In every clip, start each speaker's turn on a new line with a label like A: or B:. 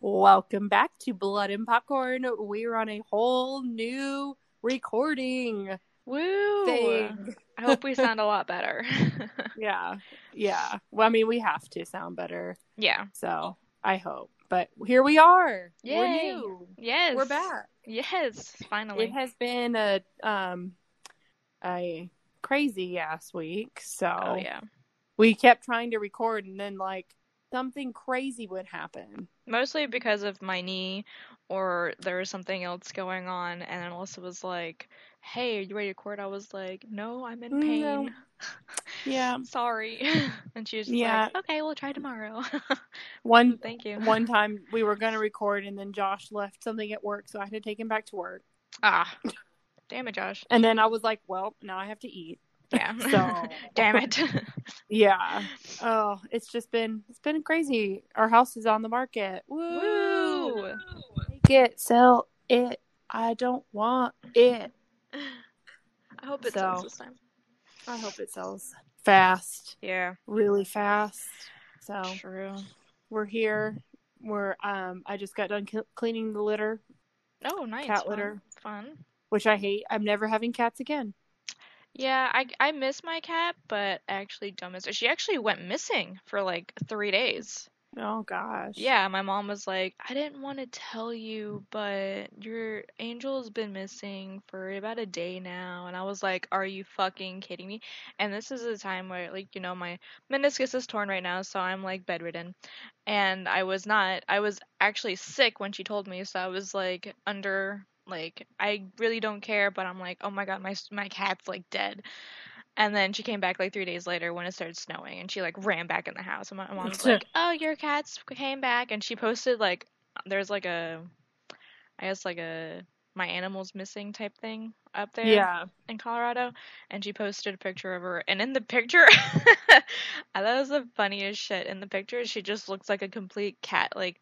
A: Welcome back to Blood and Popcorn. We're on a whole new recording
B: Woo!
A: thing.
B: I hope we sound a lot better.
A: Yeah, yeah. Well, I mean, we have to sound better,
B: yeah.
A: so I hope. But here we are. We're new.
B: Yes.
A: We're back.
B: Yes. Finally.
A: It has been a um a crazy ass week. So
B: oh yeah.
A: we kept trying to record, and then like something crazy would happen.
B: Mostly because of my knee, or there was something else going on, and then Alyssa was like, "Hey, are you ready to record?" I was like, "No, I'm in
A: Mm,
B: pain.
A: no. Yeah.
B: Sorry." and she was
A: Yeah.
B: like, "Okay, we'll try tomorrow."
A: One
B: Thank you.
A: one time we were gonna record and then Josh left something at work, so I had to take him back to work.
B: Ah. Damn it, Josh.
A: And then I was like, Well, now I have to eat.
B: Yeah.
A: So
B: Damn it.
A: Yeah. Oh, it's just been it's been crazy. Our house is on the market. Woo!
B: Woo!
A: Take it, sell it. I don't want it.
B: I hope it
A: So-
B: sells this time.
A: I hope it sells fast,
B: Yeah.
A: really fast. So
B: True.
A: we're here. We're um. I just got done c- cleaning the litter,
B: Oh, nice.
A: Cat
B: fun.
A: litter.
B: Fun.
A: which I hate. I'm never having cats again.
B: Yeah, I I miss my cat, but actually don't miss her. She actually went missing for like three days.
A: Oh gosh.
B: Yeah, my mom was like, I didn't want to tell you, but your angel's been missing for about a day now. And I was like, Are you fucking kidding me? And this is a time where, like, you know, my meniscus is torn right now, so I'm like bedridden. And I was not, I was actually sick when she told me, so I was like under, like, I really don't care, but I'm like, Oh my god, my, my cat's like dead. And then she came back like three days later when it started snowing, and she like ran back in the house. And my mom was like, "Oh, your cats came back," and she posted like there's like a, I guess like a my animals missing type thing up there
A: Yeah.
B: in Colorado, and she posted a picture of her. And in the picture, I thought it was the funniest shit. In the picture, she just looks like a complete cat. Like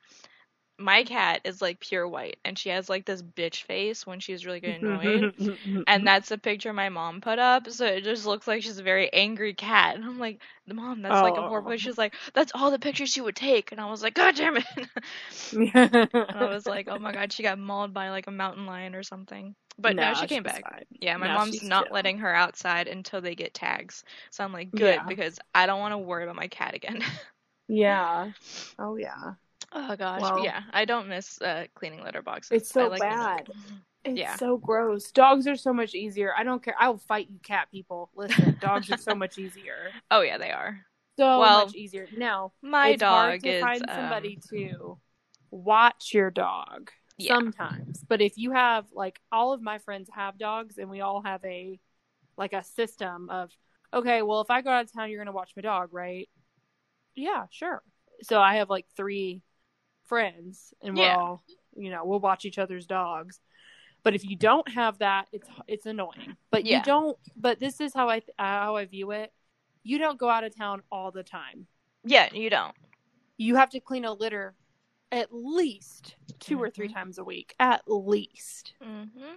B: my cat is like pure white, and she has like this bitch face when she's really getting annoyed. And that's a picture my mom put up, so it just looks like she's a very angry cat. And I'm like, Mom, that's like a oh. horrible.
A: Oh.
B: She's like, that's all the pictures she would take. And I was like, God damn it. and I was like, oh my god, she got mauled by like a mountain lion or something. But no,
A: Nah,
B: she came back.
A: fine.
B: Yeah, my
A: No,
B: mom's not
A: chill.
B: letting her outside until they get tags. So I'm like, good,
A: Yeah.
B: because I don't want to worry about my cat again.
A: Yeah. Oh yeah.
B: Oh gosh,
A: Well-
B: yeah, I don't miss uh, cleaning litter boxes.
A: It's so
B: like
A: bad. It's
B: Yeah.
A: so gross. Dogs are so much easier. I don't care. I will fight you, cat people. Listen, dogs are so much easier.
B: Oh yeah, they are.
A: So
B: Well,
A: much easier. Now,
B: My
A: it's
B: dog
A: hard to
B: is
A: find
B: um,
A: somebody to watch your dog
B: Yeah.
A: sometimes. But if you have like all of my friends have dogs and we all have a like a system of okay, well if I go out of town you're going to watch my dog, right? Yeah, sure. So I have like 3 friends and we're
B: Yeah.
A: all, you know, we'll watch each other's dogs. But if you don't have that, it's it's annoying. But
B: Yeah.
A: you don't but this is how I how I view it. You don't go out of town all the time
B: Yeah, you don't.
A: you have to clean a litter at least 2 or three
B: Mhm.
A: times a week at least
B: Mm-hmm.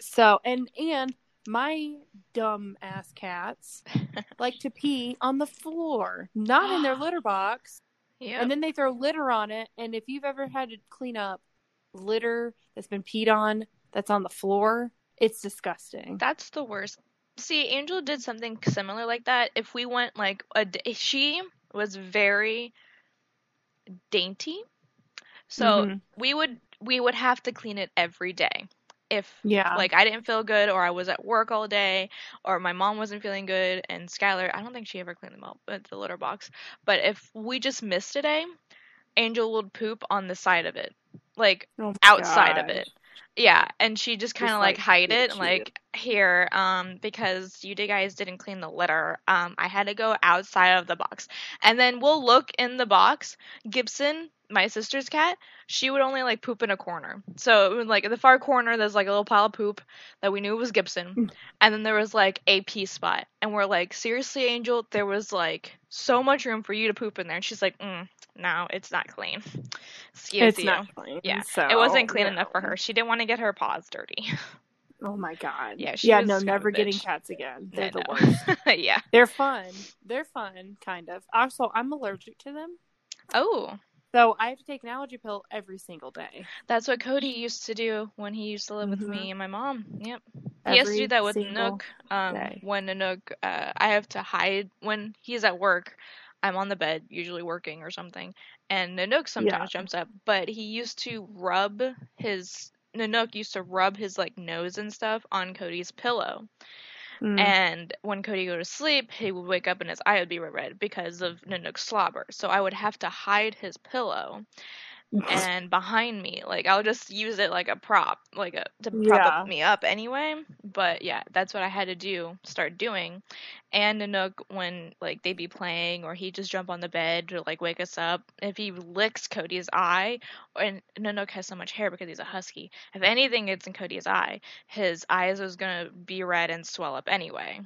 A: so and and my dumb ass cats like to pee on the floor not in their litter box
B: Yeah.
A: and then they throw litter on it and if you've ever had to clean up litter that's been peed on that's on the floor it's disgusting
B: That's the worst. See, Angel did something similar like that. If we went like a day, she was very dainty. So
A: Mhm.
B: we would we would have to clean it every day. If
A: yeah
B: like I didn't feel good or I was at work all day or my mom wasn't feeling good and Skylar, I don't think she ever cleaned them up at the litter box. But if we just missed a day, Angel would poop on the side of it. Like
A: Oh
B: outside of it. Yeah, and she just kind of like,
A: like,
B: hide it, like here, um, because you guys didn't clean the litter. Um, I had to go outside of the box, and then we'll look in the box. Gibson, my sister's cat, she would only like poop in a corner. So it would, like in the far corner, there's like a little pile of poop that we knew was
A: Mm.
B: Gibson, and then there was like a pee spot, and we're like, seriously, Angel, there was like so much room for you to poop in there, and she's like, mm, no, it's not clean. Excuse
A: it's
B: you.
A: not clean
B: Yeah,
A: so
B: It wasn't clean
A: no.
B: enough for her. She didn't want to get her paws dirty.
A: oh my god
B: Yeah, she
A: yeah no never getting cats again they're the
B: know.
A: worst
B: yeah.
A: They're fun. They're fun, kind of. Also, I'm allergic to them.
B: Oh.
A: So I have to take an allergy pill every single day.
B: That's what Cody used to do when he used to live with
A: Mhm.
B: me and my mom. Yep. he has to do that with Nook. Um,
A: day.
B: when Nook, uh, I have to hide when he's at work. I'm on the bed, usually working or something, and Nanook sometimes jumps up. But he used to rub his Nanook used to rub his like nose and stuff on Cody's pillow.
A: Mm.
B: And when Cody go to sleep, he would wake up and his eye would be red because of Nanook's slobber. So I would have to hide his pillow and behind me. Like i'll just use it like a prop like a to prop
A: Yeah.
B: up me up anyway. But yeah that's what i had to do start doing. And nanook when like they'd be playing or he'd just jump on the bed to like wake us up if he licks cody's eye and nanook has so much hair because he's a husky if anything gets in cody's eye his eyes was gonna be red and swell up anyway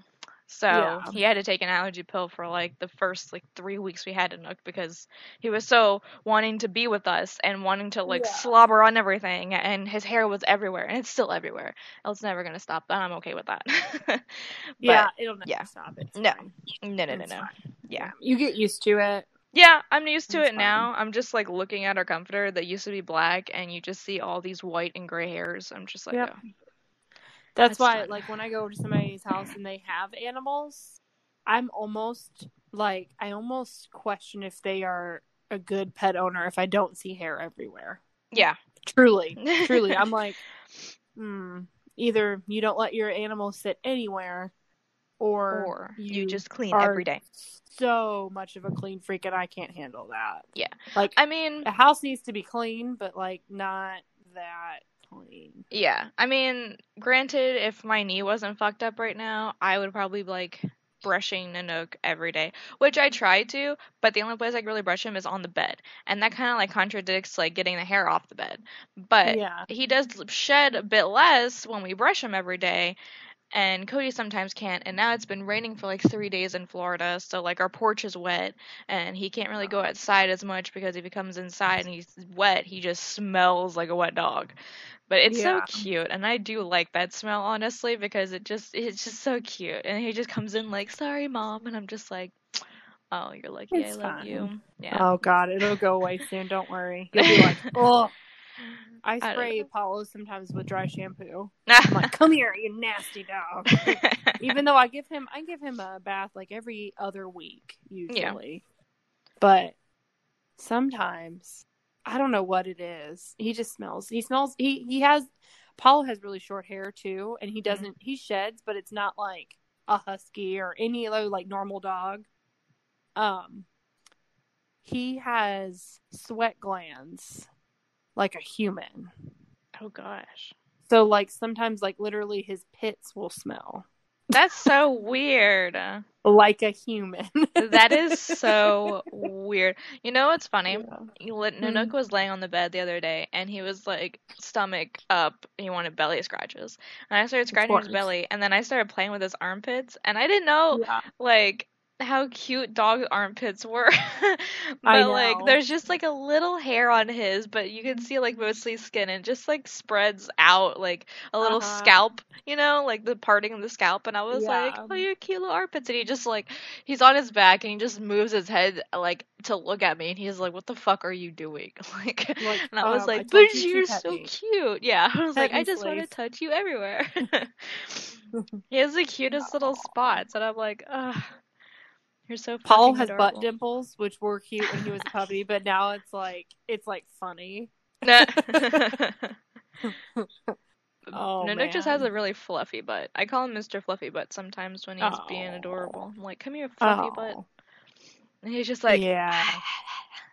B: so
A: Yeah.
B: he had to take an allergy pill for like the first like three weeks we had Nanook because he was so wanting to be with us and wanting to like
A: Yeah.
B: slobber on everything and his hair was everywhere and it's still everywhere. It's never gonna stop and I'm okay with that. but
A: yeah, it'll never
B: yeah.
A: stop. It's
B: No.
A: fine.
B: no no no
A: It's
B: no.
A: fine.
B: Yeah.
A: You get used to it.
B: Yeah, I'm used to
A: It's
B: it now. I'm just like looking at our comforter that used to be black and you just see all these white and gray hairs. I'm just like
A: Yep.
B: oh.
A: That's,
B: That's
A: why,
B: fun.
A: like, when I go to somebody's house and they have animals, I'm almost like, I almost question if they are a good pet owner if I don't see hair everywhere.
B: Yeah.
A: Truly, truly, I'm like, hmm, either you don't let your animal sit anywhere, or,
B: Or you just clean every day.
A: So much of a clean freak, and I can't handle that.
B: Yeah.
A: like
B: I mean
A: a house needs to be clean, but like not that
B: Yeah, I mean, granted, if my knee wasn't fucked up right now, I would probably be like brushing Nanook every day, which I try to, but the only place I can really brush him is on the bed, and that kind of like contradicts like getting the hair off the bed. But
A: yeah,
B: he does shed a bit less when we brush him every day. And Cody sometimes can't, and now it's been raining for like three days in Florida, so like our porch is wet, and he can't really go outside as much because if he comes inside and he's wet, he just smells like a wet dog. But it's
A: Yeah.
B: so cute, and I do like that smell honestly because it just it's just so cute, and he just comes in like, "Sorry, mom," and I'm just like, "Oh, you're lucky,
A: It's
B: I love you." Yeah.
A: Oh God, it'll go away soon. Don't worry. You'll be like, oh. I spray
B: know.
A: Apollo sometimes with dry shampoo. I'm like, come here, you nasty dog. Even though I give him, I give him a bath like every other week usually. But sometimes I don't know what it is. He just smells. He smells. He he has. Apollo has really short hair too, and he doesn't. He sheds, but it's not like a husky or any other like normal dog. Um, he has sweat glands like a human.
B: oh gosh,
A: So like sometimes like literally his pits will smell
B: that's so weird.
A: like a human.
B: That is so weird. You know what's funny?
A: Yeah.
B: Hmm. Nanook was laying on the bed the other day, and he was like stomach up. He wanted belly scratches, and I started scratching his belly, and then I started playing with his armpits, and I didn't know
A: Yeah.
B: like how cute dog armpits were. but
A: I
B: like there's just like a little hair on his, but you can see like mostly skin and just like spreads out like a little
A: Uh-huh.
B: scalp, you know, like the parting of the scalp and I was like,
A: Yeah.
B: Oh your cute little armpits and he just like he's on his back and he just moves his head like to look at me and he's like, What the fuck are you doing? Like,
A: Like,
B: and I was
A: um,
B: like,
A: told
B: But
A: you
B: you're so
A: me."
B: cute. Yeah. I was
A: Pet
B: like, I just want to touch you everywhere. he has the cutest little spots and I'm like, Ugh. You're so
A: Paul has
B: adorable.
A: butt dimples, which were cute when he was a puppy, but now it's like it's like funny. Oh
B: Nanook just has a really fluffy butt. I call him Mr. Fluffy Butt sometimes when he's being adorable. I'm like, come here, fluffy butt.
A: Oh,
B: And he's just like,
A: yeah.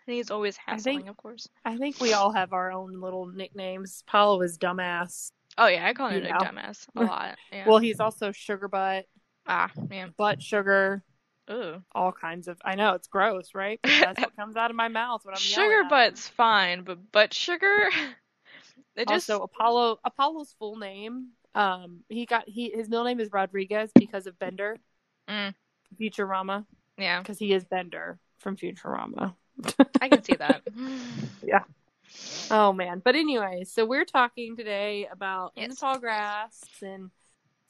B: and he's always
A: I
B: hassling,
A: think-
B: of course.
A: I think we all have our own little nicknames. Paul is dumbass.
B: Oh yeah, I call him
A: You
B: Nanook dumbass a lot. Yeah.
A: Well, he's also sugar butt,
B: ah, yeah.
A: butt sugar,
B: Ooh.
A: all kinds of. I know it's gross, right? But that's what comes out of my mouth when I'm
B: Sugar butt's fine, but butt sugar, it just
A: Also, Apollo. Apollo's full name. Um, he got he his middle name is Rodriguez because of Bender,
B: Mm.
A: Futurama,
B: yeah,
A: because he is Bender from Futurama.
B: I can see that. Yeah.
A: Oh man. But anyway, so we're talking today about in the tall grass and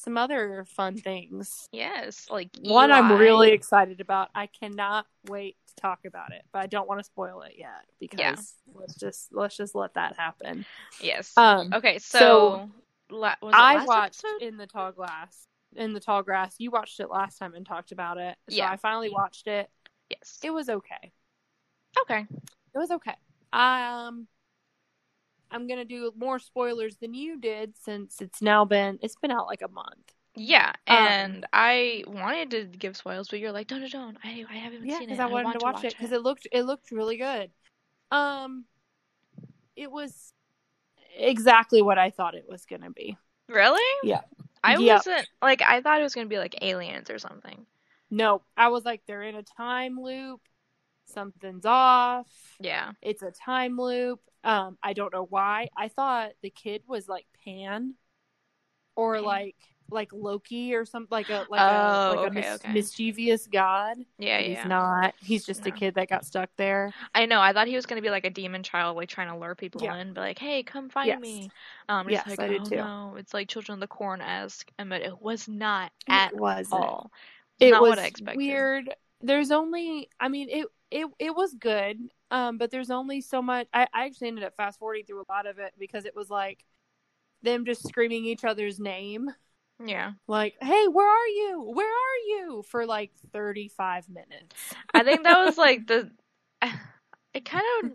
A: some other fun things.
B: yes, like
A: One I'm really excited about. I cannot wait to talk about it, but I don't want to spoil it yet because
B: Yeah.
A: let's just let's just let that happen.
B: Yes.
A: Um,
B: okay,
A: so
B: so,
A: I watched
B: episode?
A: in the tall glass in the tall grass. You watched it last time and talked about it. So
B: Yeah.
A: I finally watched it.
B: Yes.
A: It was okay.
B: Okay.
A: It was okay. Um, I'm gonna do more spoilers than you did since it's now been it's been out like a month.
B: Yeah,
A: Um,
B: and I wanted to give spoilers, but you're like, don't, don't, don't. I, I haven't
A: Yeah,
B: seen
A: because
B: it.
A: I wanted
B: want
A: to watch it because it looked it looked really good. Um, it was exactly what I thought it was gonna be.
B: Really?
A: Yeah.
B: I
A: Yeah.
B: wasn't like I thought it was gonna be like aliens or something.
A: No, I was like, they're in a time loop. Something's off.
B: Yeah.
A: It's a time loop. Um, I don't know why. I thought the kid was like Pan, or
B: Pan?
A: like like Loki or something like a like
B: Oh,
A: a like
B: okay,
A: a mis-
B: okay.
A: mischievous god.
B: Yeah, yeah.
A: He's not. He's just a kid that got stuck there.
B: I know. I thought he was gonna be like a demon child, like trying to lure people
A: Yeah.
B: in, be like, "Hey, come find
A: Yes.
B: me." Um,
A: Yes,
B: like,
A: I did
B: oh
A: too.
B: no, it's like Children of the Corn esque, and but it was not at
A: it wasn't.
B: all.
A: It
B: not
A: was
B: what I expected.
A: weird. There's only. I mean, it it it was good. Um, but there's only so much. I, I actually ended up fast forwarding through a lot of it because it was like them just screaming each other's name.
B: Yeah,
A: like hey where are you where are you for like 35 minutes
B: I think that was like the. It kind of.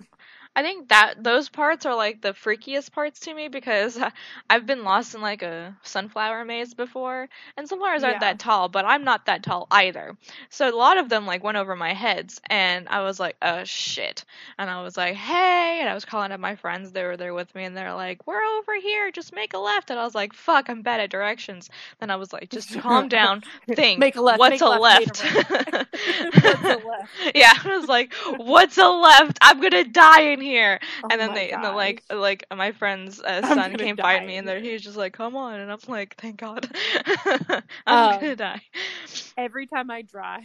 B: I think that those parts are like the freakiest parts to me because I've been lost in like a sunflower maze before, and sunflowers aren't
A: Yeah.
B: that tall, but I'm not that tall either. So a lot of them like went over my heads, and I was like, "Oh shit!" And I was like, "Hey!" And I was calling up my friends. They were there with me, and they're like, "We're over here. Just make a left." And I was like, "Fuck! I'm bad at directions." Then I was like, "Just calm down. Think.
A: Make a left,
B: What's
A: make
B: a
A: left,
B: left?"
A: What's a left?
B: yeah, I was like, "What's a left? I'm gonna die in here."
A: Oh
B: and then they, and then like, like my friend's uh, son came
A: die
B: find me, and there
A: here.
B: he was just like, "Come on," and I'm like, "Thank God, I'm
A: Um,
B: gonna die."
A: every time i drive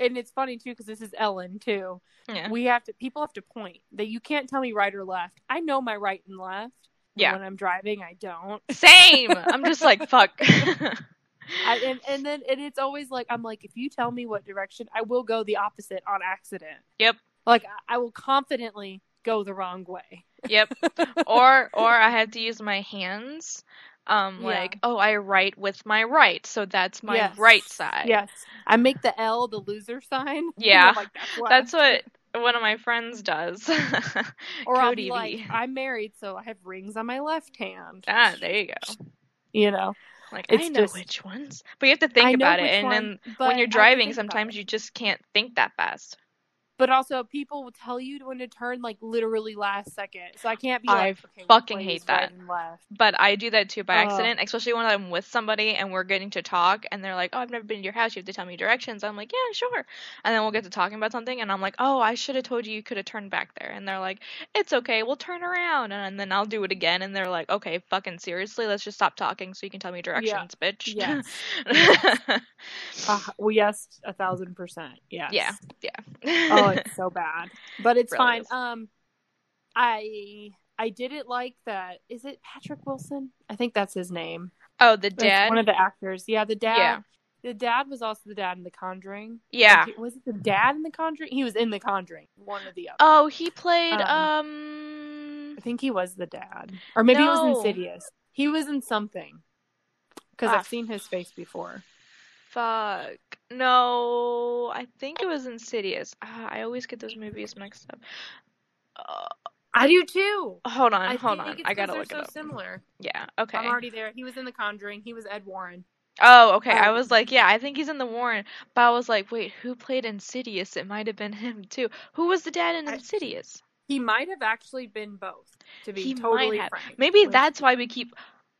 A: and it's funny too because this is ellen too
B: Yeah,
A: we have to people have to point that you can't tell me right or left i know my right and left and
B: Yeah.
A: when i'm driving i don't
B: same. I'm just like, fuck.
A: I, and, and then and it's always like i'm like if you tell me what direction i will go the opposite on accident
B: Yep.
A: like I will confidently go the wrong way
B: yep. Or or I had to use my hands. Um,
A: Yeah.
B: like, oh, I write with my right, so that's my
A: Yes.
B: right side.
A: Yes. I make the L the loser sign.
B: Yeah.
A: Like, that's, what
B: That's what one of my friends does.
A: Or I'll
B: Cody
A: be like. I'm married, so I have rings on my left hand.
B: Ah, there you go.
A: You know,
B: Like
A: It's
B: I know
A: just-
B: which ones, but you have to think about it,
A: which
B: and
A: one,
B: then when you're
A: I have to
B: driving, sometimes you just can't think that fast.
A: But also, people will tell you when to turn like literally last second, so I can't be
B: I
A: like, okay,
B: fucking hate
A: right
B: that. But I do that too by accident, especially when I'm with somebody and we're getting to talk, and they're like, "Oh, I've never been to your house. You have to tell me directions." I'm like, "Yeah, sure." And then we'll get to talking about something, and I'm like, "Oh, I should have told you you could have turned back there." And they're like, "It's okay. We'll turn around." And then I'll do it again, and they're like, "Okay, fucking seriously, let's just stop talking so you can tell me directions, bitch."
A: Yes.
B: yeah.
A: Uh, well, yes, a thousand percent. Yes.
B: Yeah. Yeah.
A: Oh, it's so bad, but it's
B: Really
A: fine.
B: is.
A: Um, I I didn't like that. Is it Patrick Wilson? I think that's his name.
B: oh, the dad.
A: one of the actors. Yeah, the dad.
B: Yeah.
A: The dad was also the dad in The Conjuring.
B: yeah.
A: Like, was it the dad in The Conjuring? He was in The Conjuring. One or the other.
B: Oh, he played
A: Um,
B: um.
A: I think he was the dad, or maybe it was Insidious. He was in something because
B: Ah,
A: I've seen his face before.
B: Fuck. No, I think it was Insidious. Ah, I always get those movies mixed up. Uh,
A: I do too.
B: hold on,
A: I
B: hold on. I gotta look
A: so
B: it up.
A: similar.
B: Yeah. Okay.
A: I'm already there. He was in The Conjuring. He was Ed Warren.
B: Oh, okay. I
A: Um,
B: was like, yeah, I think he's in the Warren, but I was like, wait, who played Insidious? It might have been him too. Who was the dad in
A: I-
B: Insidious?
A: He might have actually been both. To be
B: He
A: totally frank.
B: Maybe that's why we keep.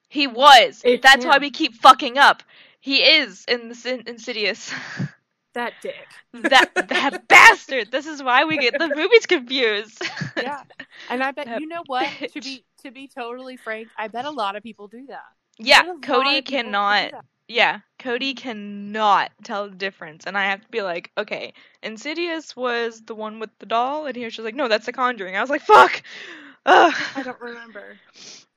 B: He was.
A: It's
B: that's why we keep fucking up. He is in the in Insidious.
A: that dick.
B: that that bastard. This is why we get the movies confused.
A: Yeah, and I bet
B: That
A: you know what. To be to be totally frank, I bet a lot of people do that.
B: Yeah,
A: bet a lot
B: Cody
A: of people do
B: cannot. Yeah, Cody cannot tell the difference, and I have to be like, okay, Insidious was the one with the doll, and he was just like, no, that's The Conjuring. I was like, fuck. Ugh.
A: I don't remember.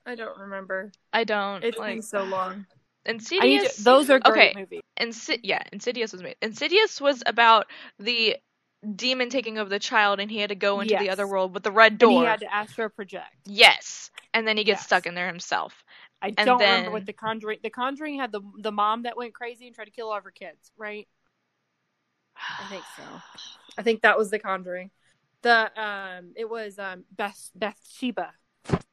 A: I don't remember.
B: I don't
A: It's
B: like
A: been so long.
B: Insidious.
A: those are great
B: okay.
A: movies.
B: Insi- yeah, Insidious was made. Insidious was about the demon taking over the child and he had to go into the other world with the red
A: And
B: door.
A: he had to astral project.
B: Yes. And then he gets
A: Yes.
B: stuck in there himself.
A: I
B: And
A: don't
B: then-
A: remember what the Conjuring. The Conjuring had the the mom that went crazy and tried to kill all of her kids, right? I think so. I think that was the Conjuring. The um, it was um, Beth Bathsheba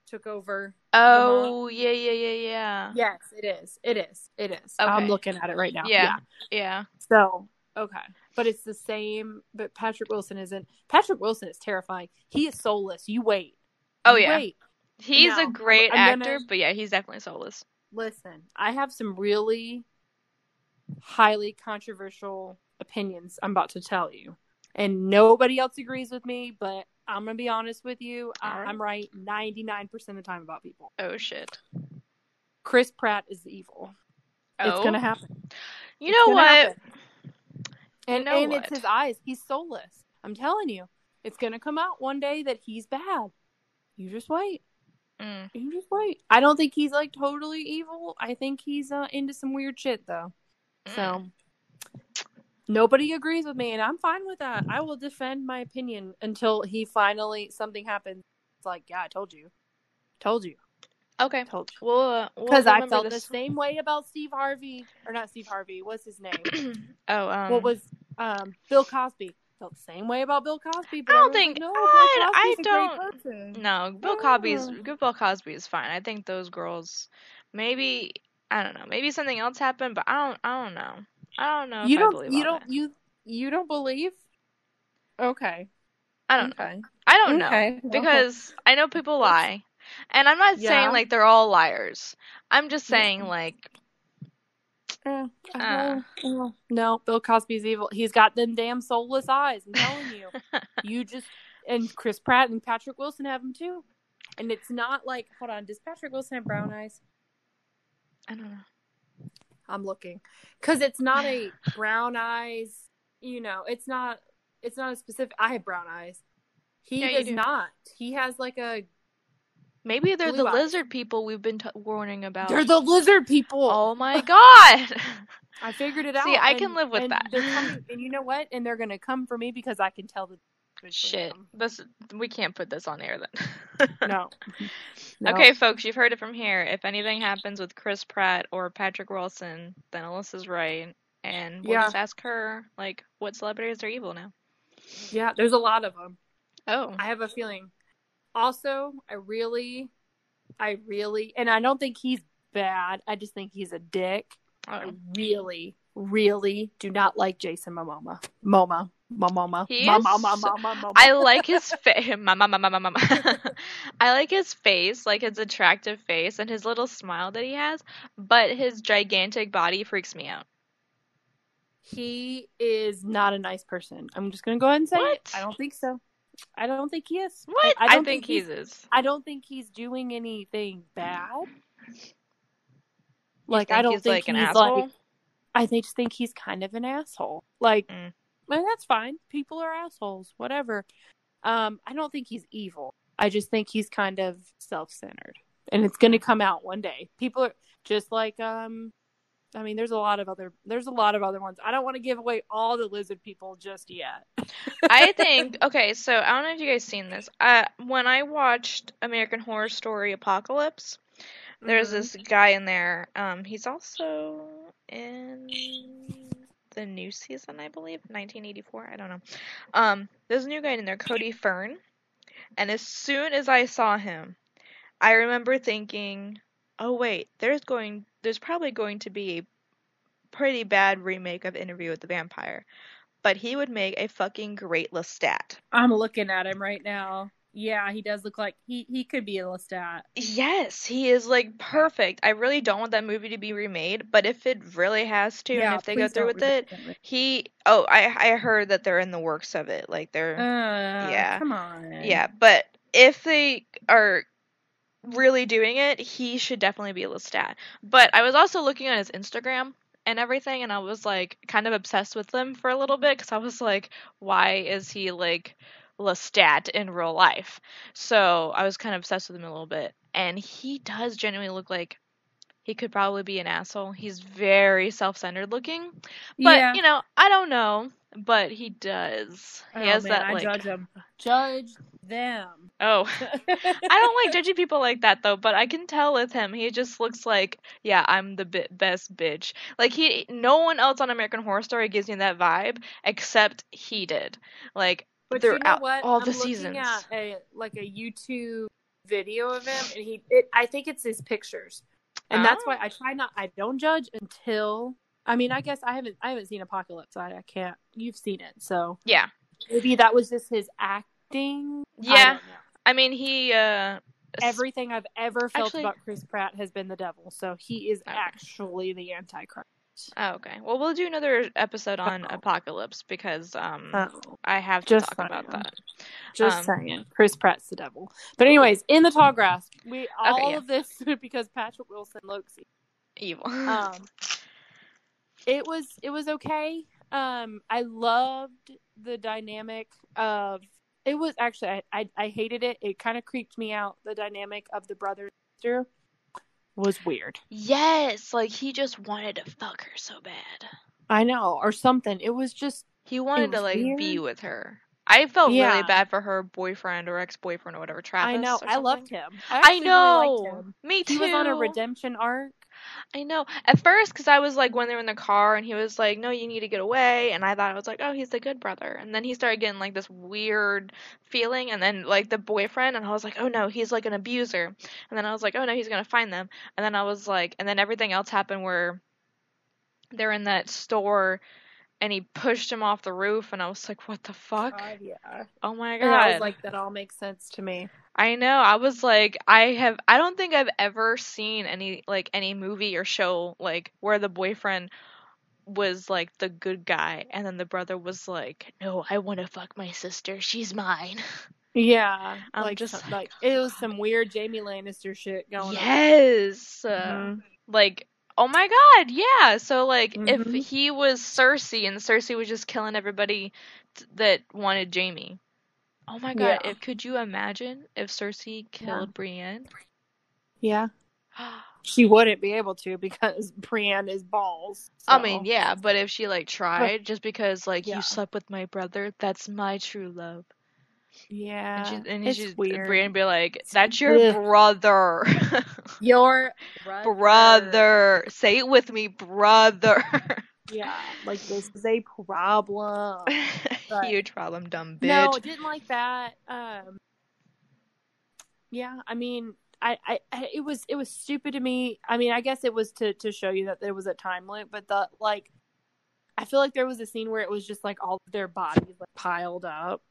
A: took over.
B: Oh, yeah, yeah, yeah, yeah.
A: Yes, it is. It is. It is. I'm looking at it right now.
B: Yeah. Yeah.
A: So okay, but it's the same. But Patrick Wilson isn't. Patrick Wilson is terrifying. He is soulless. You wait.
B: Oh,
A: You
B: yeah.
A: Wait.
B: He's a great
A: I'm
B: actor,
A: gonna-
B: but yeah, he's definitely soulless.
A: Listen, I have some really highly controversial opinions I'm about to tell you. And nobody else agrees with me, but I'm going to be honest with you. I-
B: All right.
A: I'm right 99% of the time about people.
B: Oh shit.
A: Chris Pratt is evil. It's
B: Oh.
A: going to happen.
B: You know what?
A: happen. And,
B: know
A: and
B: what?
A: it's his eyes. He's soulless. I'm telling you. It's going to come out one day that he's bad. You just wait.
B: Mm.
A: You just wait. I don't think he's like totally evil. I think he's uh, into some weird shit though.
B: Mm.
A: So nobody agrees with me, and I'm fine with that. I will defend my opinion until he finally something happens. It's like, yeah, I told you, told you,
B: Okay.
A: told you.
B: Well, uh, we'll
A: Because I felt
B: this.
A: the same way about Steve Harvey, or not Steve Harvey. What's his name?
B: oh, um,
A: what was um Bill Cosby? Felt the same way about Bill Cosby. But
B: I don't
A: everyone's
B: think-
A: like, no,
B: I-
A: Bill
B: I
A: Cosby's a
B: don't-. No, Bill Cosby's good. Bill Cosby is fine. I think those girls, maybe I don't know. Maybe something else happened, but I don't. I don't know. I don't know.
A: You don't.
B: believe
A: You don't.
B: that.
A: You you don't believe? Okay.
B: I don't.
A: Okay.
B: I don't know
A: Okay. well,
B: because I know people lie, and I'm not
A: Yeah.
B: saying like they're all liars. I'm just
A: Yeah.
B: saying like
A: Eh,
B: Uh.
A: uh, uh, no, Bill Cosby's evil. He's got them damn soulless eyes. I'm telling you. you just and Chris Pratt and Patrick Wilson have them too. And it's not like, hold on, does Patrick Wilson have brown eyes?
B: I don't know.
A: I'm looking because it's not a brown eyes. You know, it's not. It's not a specific. I have brown eyes. He
B: Yeah,
A: does
B: do.
A: not. He has like a.
B: Maybe they're the
A: eyes.
B: lizard people we've been t- warning about.
A: They're the lizard people.
B: oh my god.
A: I figured it out.
B: See, I
A: and-
B: can live with that.
A: coming- and you know what? And they're gonna come for me because I can tell the
B: Shit. This we can't put this on air then.
A: No. No.
B: Okay, folks, you've heard it from here. If anything happens with Chris Pratt or Patrick Wilson, then Alyssa's right. And we'll
A: Yeah.
B: just ask her, like, what celebrities are evil now?
A: Yeah, there's a lot of them.
B: Oh.
A: I have a feeling. Also, I really, I really, and I don't think he's bad. I just think he's a dick. I
B: oh.
A: really, really do not like Jason Momoa. Moma. Mama, mama, mama, mama.
B: I like his face. Mama, mama, mama, mama. I like his face, like his attractive face and his little smile that he has, but his gigantic body freaks me out.
A: He is not a nice person. I'm just gonna go ahead and say
B: What?
A: it. I don't think so. I don't think he is.
B: What?
A: I,
B: I,
A: don't
B: think,
A: he's
B: he's is.
A: I don't think he's doing anything bad. Like
B: Think
A: I don't
B: he's
A: think
B: like an
A: he's
B: asshole.
A: like I think just think he's kind of an asshole. Like
B: Mm.
A: And that's fine. People are assholes, whatever. Um I don't think he's evil. I just think he's kind of self-centered. And it's going to come out one day. People are just like um I mean there's a lot of other there's a lot of other ones. I don't want to give away all the lizard people just yet.
B: I think okay, so I don't know if you guys seen this. Uh, when I watched American Horror Story Apocalypse, there's
A: Mhm.
B: this guy in there. Um, he's also in the new season, I believe, 1984. I don't know. Um, there's a new guy in there, Cody Fern, and as soon as I saw him, I remember thinking, "Oh wait, there's going, there's probably going to be a pretty bad remake of Interview with the Vampire." But he would make a fucking great Lestat.
A: I'm looking at him right now. Yeah, he does look like he he could be a Lestat.
B: Yes, he is like perfect. I really don't want that movie to be remade, but if it really has to, and if they go through with it,
A: remake
B: he. Oh, I I heard that they're in the works of it. Like they're
A: Uh,
B: Yeah.
A: Come on.
B: yeah, but if they are really doing it, he should definitely be a Lestat. But I was also looking on his Instagram and everything, and I was like kind of obsessed with him for a little bit because I was like, why is he like Lestat in real life? So I was kind of obsessed with him a little bit, and he does genuinely look like he could probably be an asshole. He's very self-centered looking, but
A: yeah.
B: you know, I don't know. but he does. He
A: Oh,
B: has
A: man,
B: that
A: I
B: like.
A: judge them. Judge them.
B: Oh, I don't like judging people like that though, but I can tell with him, he just looks like, yeah, I'm the bi- best bitch. Like he, no one else on American Horror Story gives me that vibe except he did. Like
A: But you know what?
B: all
A: I'm
B: the seasons.
A: At a, like a YouTube video of him, and he. It, I think it's his pictures, and that's why
B: Oh.
A: I try not. I don't judge until. I mean, I guess I haven't. I haven't seen Apocalypse. I, I can't. You've seen it, so
B: Yeah,
A: maybe that was just his acting.
B: Yeah.
A: don't.
B: I mean he. uh
A: Everything I've ever felt
B: Actually-
A: about Chris Pratt has been the devil, so he is actually the Antichrist.
B: Oh, okay. Well, we'll do another episode on
A: Uh-oh.
B: Apocalypse because um
A: Oh,
B: I have to
A: just
B: talk about that.
A: just
B: Um,
A: saying, Chris Pratt's the devil. But anyways, in the tall grass, we all
B: yeah.
A: of this because Patrick Wilson looks
B: Evil.
A: um it was it was okay um i loved the dynamic of it was actually i i, I hated it it kind of creeped me out the dynamic of the brother and sister was weird
B: yes, like he just wanted to fuck her so bad.
A: i know or something it was just
B: He wanted to
A: was
B: like be with her. I felt
A: Yeah.
B: really bad for her boyfriend or ex-boyfriend or whatever. Travis.
A: i know i loved him
B: I
A: actually really
B: know.
A: liked him.
B: Me too.
A: he was on a redemption arc
B: I know. At first, because I was like when they were in the car and he was like, "No, you need to get away," and I thought I was like, "Oh, he's the good brother," and then he started getting like this weird feeling, and then like the boyfriend, and I was like, "Oh no, he's like an abuser," and then I was like, "Oh no, he's gonna find them," and then I was like, and then everything else happened where they're in that store. And he pushed him off the roof, and I was like, "What the fuck?
A: God, yeah
B: Oh my god!"
A: and i was like that all makes sense to me
B: I know. I was like, I have. I don't think I've ever seen any like any movie or show like where the boyfriend was like the good guy, and then the brother was like, "No, I want to fuck my sister. She's mine."
A: yeah
B: I'm
A: like
B: just
A: some- like it was some weird jaime lannister shit going on
B: yes. Uh,
A: Mhm.
B: Like, oh my god, yeah. So like,
A: Mhm.
B: if he was Cersei and Cersei was just killing everybody t- that wanted Jaime. Oh my god!
A: Yeah.
B: If could you imagine if Cersei killed Brienne?
A: yeah She wouldn't be able to because Brienne is balls.
B: I mean, yeah, but if she like tried, just because like
A: Yeah.
B: you slept with my brother, that's my true love.
A: Yeah,
B: And, she, and
A: it's
B: she's
A: weird.
B: Brienne be like, "That's your
A: Ugh.
B: brother,
A: Your brother.
B: brother. Say it with me, brother."
A: Yeah, like this is a problem. But-
B: Huge problem, dumb bitch.
A: No, didn't like that. Um, yeah, I mean, I, I, I, it was, it was stupid to me. I mean, I guess it was to to show you that there was a time loop, but the like, I feel like there was a scene where it was just like all their bodies like piled up,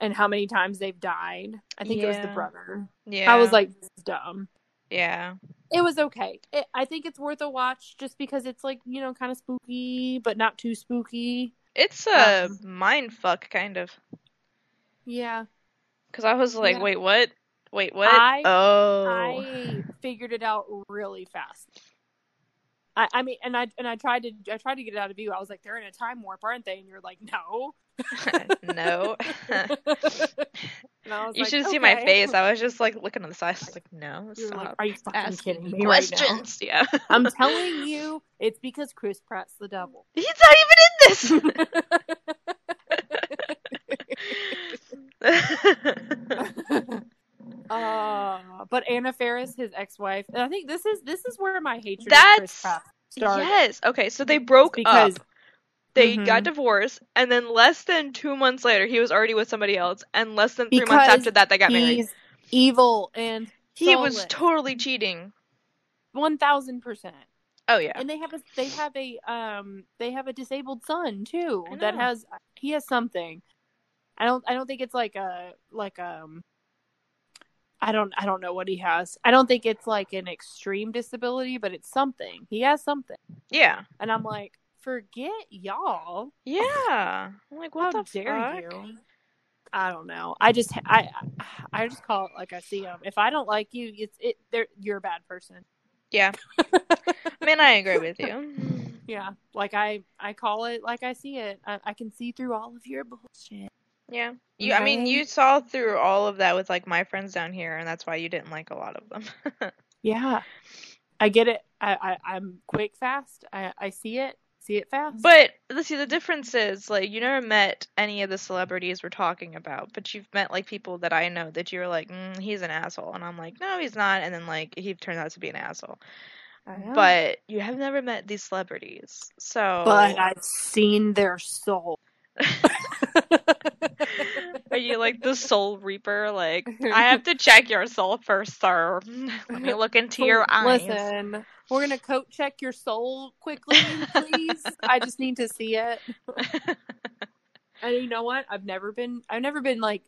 A: and how many times they've died. I think it was the brother.
B: yeah,
A: I was like, this is dumb.
B: yeah,
A: It was okay. It, I think it's worth a watch just because it's like you know kind of spooky, but not too spooky.
B: it's a
A: Um,
B: mind fuck kind of.
A: Yeah,
B: Because I was like,
A: Yeah.
B: wait, what? Wait, what?
A: I-
B: oh,
A: I figured it out really fast. I, I mean, and I and I tried to I tried to get it out of you. I was like, they're in a time warp, aren't they? And you're like, no,
B: no.
A: and I was
B: You
A: like,
B: should see my face. I was just like looking on the side. I was like, no,
A: You were like, are you fucking kidding
B: me
A: me right now?
B: questions. yeah.
A: I'm telling you, it's because Chris Pratt's the devil.
B: He's not even in this.
A: uh, but Anna Faris, his ex-wife, and I think this is this is where my hatred
B: That's yes. Okay, so they broke
A: because
B: up. They
A: Mhm.
B: got divorced, and then less than two months later, he was already with somebody else, and less than three months after that, they got married.
A: evil and
B: He was totally cheating.
A: one thousand percent.
B: Oh yeah.
A: And they have a they have a um they have a disabled son too that has he has something. I don't I don't think it's like a like um I don't I don't know what he has. I don't think it's like an extreme disability, but it's something. He has something.
B: Yeah.
A: And I'm like, forget y'all.
B: Yeah. I'm like, what
A: How
B: the
A: dare
B: fuck?
A: you? I don't know. I just I I just call it like I see them. If I don't like you, it's it. They're, you're a bad person.
B: Yeah. I mean, I agree with you.
A: Yeah, like I I call it like I see it. I, I can see through all of your bullshit.
B: Yeah. You. I mean, you saw through all of that with like my friends down here, and that's why you didn't like a lot of them.
A: Yeah, I get it. I, I I'm quick, fast. I I see it. See it fast.
B: But let's see, the difference is like you never met any of the celebrities we're talking about, but you've met like people that I know that you're like, mm, he's an asshole, and I'm like, no, he's not, and then like he turns out to be an asshole. But you have never met these celebrities, so.
A: but I've seen their soul.
B: You like the soul reaper? Like, I have to check your soul first, sir. Let me look into your eyes.
A: Listen, we're gonna coat check your soul quickly, please. I just need to see it. And you know what? I've never been. I've never been like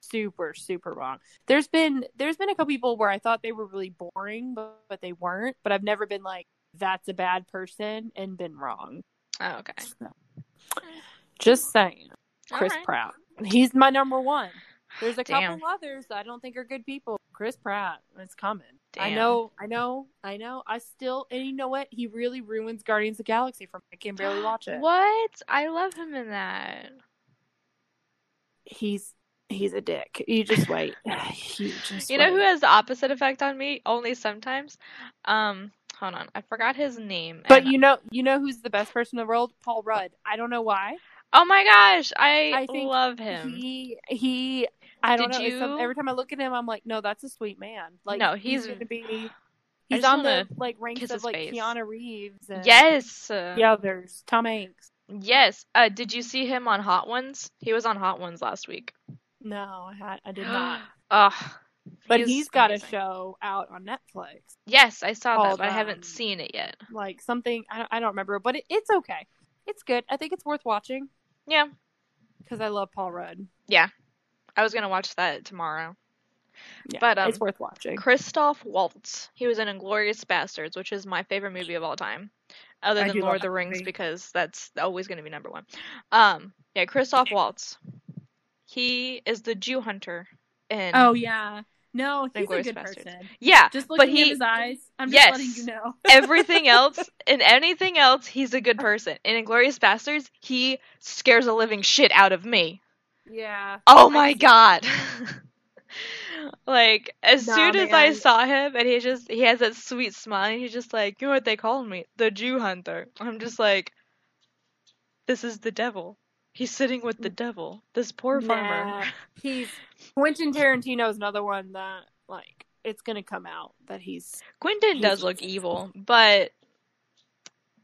A: super super wrong. There's been there's been a couple people where I thought they were really boring, but, but they weren't. But I've never been like that's a bad person and been wrong.
B: oh, okay.
A: Just saying. Chris
B: right.
A: Pratt. He's my number one. There's a
B: Damn.
A: couple others I don't think are good people. Chris Pratt, it's coming. I know, I know, I know. I still, and you know what? He really ruins Guardians of the Galaxy for me. I can barely watch it.
B: What? I love him in that.
A: He's he's a dick. You just wait. you just
B: You know who has the opposite effect on me? Only sometimes. Um, hold on, I forgot his name.
A: But
B: and-
A: you know, you know who's the best person in the world? Paul Rudd. I don't know why.
B: Oh my gosh, I,
A: I think
B: love him.
A: He he. I don't
B: Did
A: know. some-
B: you-
A: every time I look at him, I'm like, no, that's a sweet man. Like,
B: No, he's-
A: gonna be. He's on the like ranks of like
B: face.
A: Keanu Reeves. And
B: yes.
A: the others. Tom Hanks.
B: Yes. Uh, did you see him on Hot Ones? He was on Hot Ones last week.
A: No, I had I did not.
B: Ugh.
A: But
B: he's
A: he's got
B: amazing.
A: a show out on Netflix,
B: Yes, I saw that,
A: called,
B: but I
A: um,
B: haven't seen it yet.
A: like something I don't, I don't remember, but it, it's okay. It's good. I think it's worth watching
B: Yeah.
A: because I love Paul Rudd. Yeah.
B: I was gonna watch that tomorrow.
A: Yeah,
B: But, um,
A: it's worth watching.
B: Christoph Waltz. He was in Inglourious Basterds, which is my favorite movie of all time, other than Lord of the Rings
A: movie.
B: because that's always going to be number one. Um, yeah, Christoph Waltz. He is the Jew hunter in.
A: Oh yeah, no, he's a good
B: Bastards.
A: person.
B: yeah,
A: Just
B: but
A: looking
B: he
A: at his eyes, I'm just
B: Yes.
A: letting you know.
B: everything else and anything else, he's a good person. In Inglourious Basterds, he scares a living shit out of me.
A: yeah.
B: Oh my god. like as
A: Nah,
B: soon as I saw him and he just he has that sweet smile and he's just like, you know what they call me? The Jew hunter. I'm just like this is the devil. He's sitting with the devil. This poor farmer.
A: Nah, he's Quentin Tarantino is another one that like it's gonna come out that he's
B: Quentin
A: He's
B: does look evil, but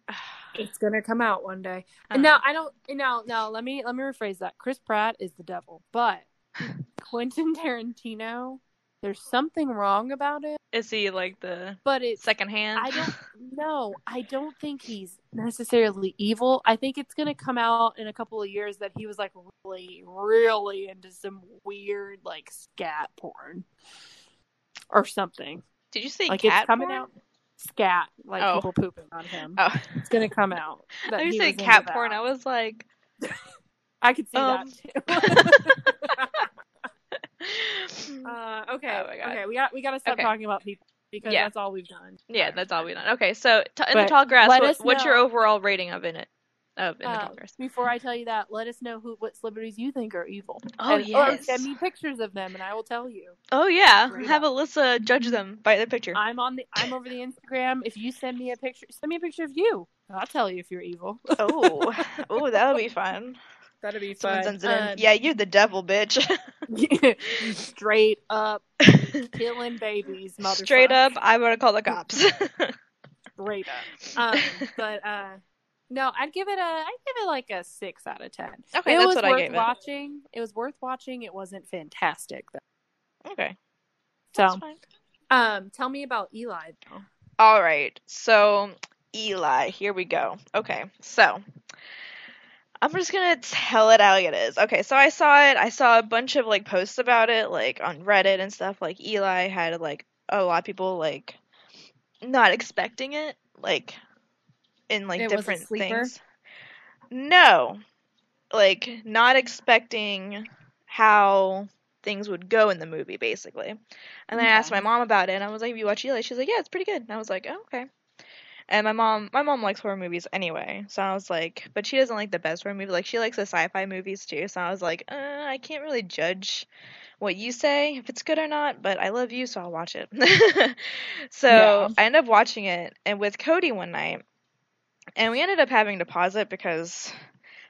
A: it's gonna come out one day. And now I don't. No, no. Let me let me rephrase that. Chris Pratt is the devil, but Quentin Tarantino, there's something wrong about it.
B: is he like the
A: But it's
B: secondhand?
A: I don't know. I don't think he's necessarily evil. I think it's gonna come out in a couple of years that he was like really, really into some weird like scat porn or something.
B: Did you say
A: like
B: cat
A: it's coming
B: porn?
A: out scat, like
B: Oh.
A: people pooping on him.
B: Oh.
A: It's gonna come out. that
B: I you
A: was
B: say
A: into
B: cat
A: that.
B: porn. I was like,
A: I could see
B: Um.
A: that too. uh, okay,
B: Oh
A: okay, we got we got to stop
B: Okay.
A: talking about people because
B: Yeah.
A: that's all we've done.
B: yeah, that's all we've done. Okay, so t- in the tall grass, what, what's your overall rating of in it? Of in the
A: Uh,
B: tall grass.
A: before I tell you that, let us know who what celebrities you think are evil.
B: Oh,
A: And- Or
B: yes.
A: send me pictures of them, and I will tell you.
B: Oh yeah,
A: Straight
B: have
A: up.
B: Alyssa judge them by the picture.
A: I'm on the I'm over the Instagram. If you send me a picture, send me a picture of you. I'll tell you if you're evil.
B: oh, oh, that'll be fun.
A: That'd be
B: Someone
A: fun.
B: sends it in.
A: Um,
B: Yeah, you're the devil, bitch.
A: straight up killing babies, motherfucker.
B: Straight up, I'm gonna call the cops.
A: straight up. Um, but uh, no, I'd give it a, I'd give it like a six out of ten.
B: okay,
A: it
B: that's
A: was
B: what
A: worth
B: I gave it.
A: watching. It was worth watching. It wasn't fantastic though.
B: Okay,
A: So, um, tell me about Eli. Though.
B: All right, so Eli, here we go. Okay, so I'm just gonna tell it how it is. Okay, so I saw it. I saw a bunch of like posts about it, like on Reddit and stuff. Like Eli had like a lot of people like not expecting it, like in like
A: It
B: different things. No, like not expecting how things would go in the movie, basically. And then I asked my mom about it, and I was like, "Have you watched Eli?" She's like, "Yeah, it's pretty good." And I was like, "Oh, okay." And my mom, my mom likes horror movies anyway, so I was like, but she doesn't like the best horror movie. Like she likes the sci-fi movies too. So I was like, uh, I can't really judge what you say if it's good or not, but I love you, so I'll watch it. so
A: Yeah.
B: I ended up watching it, and with Cody one night, and we ended up having to pause it because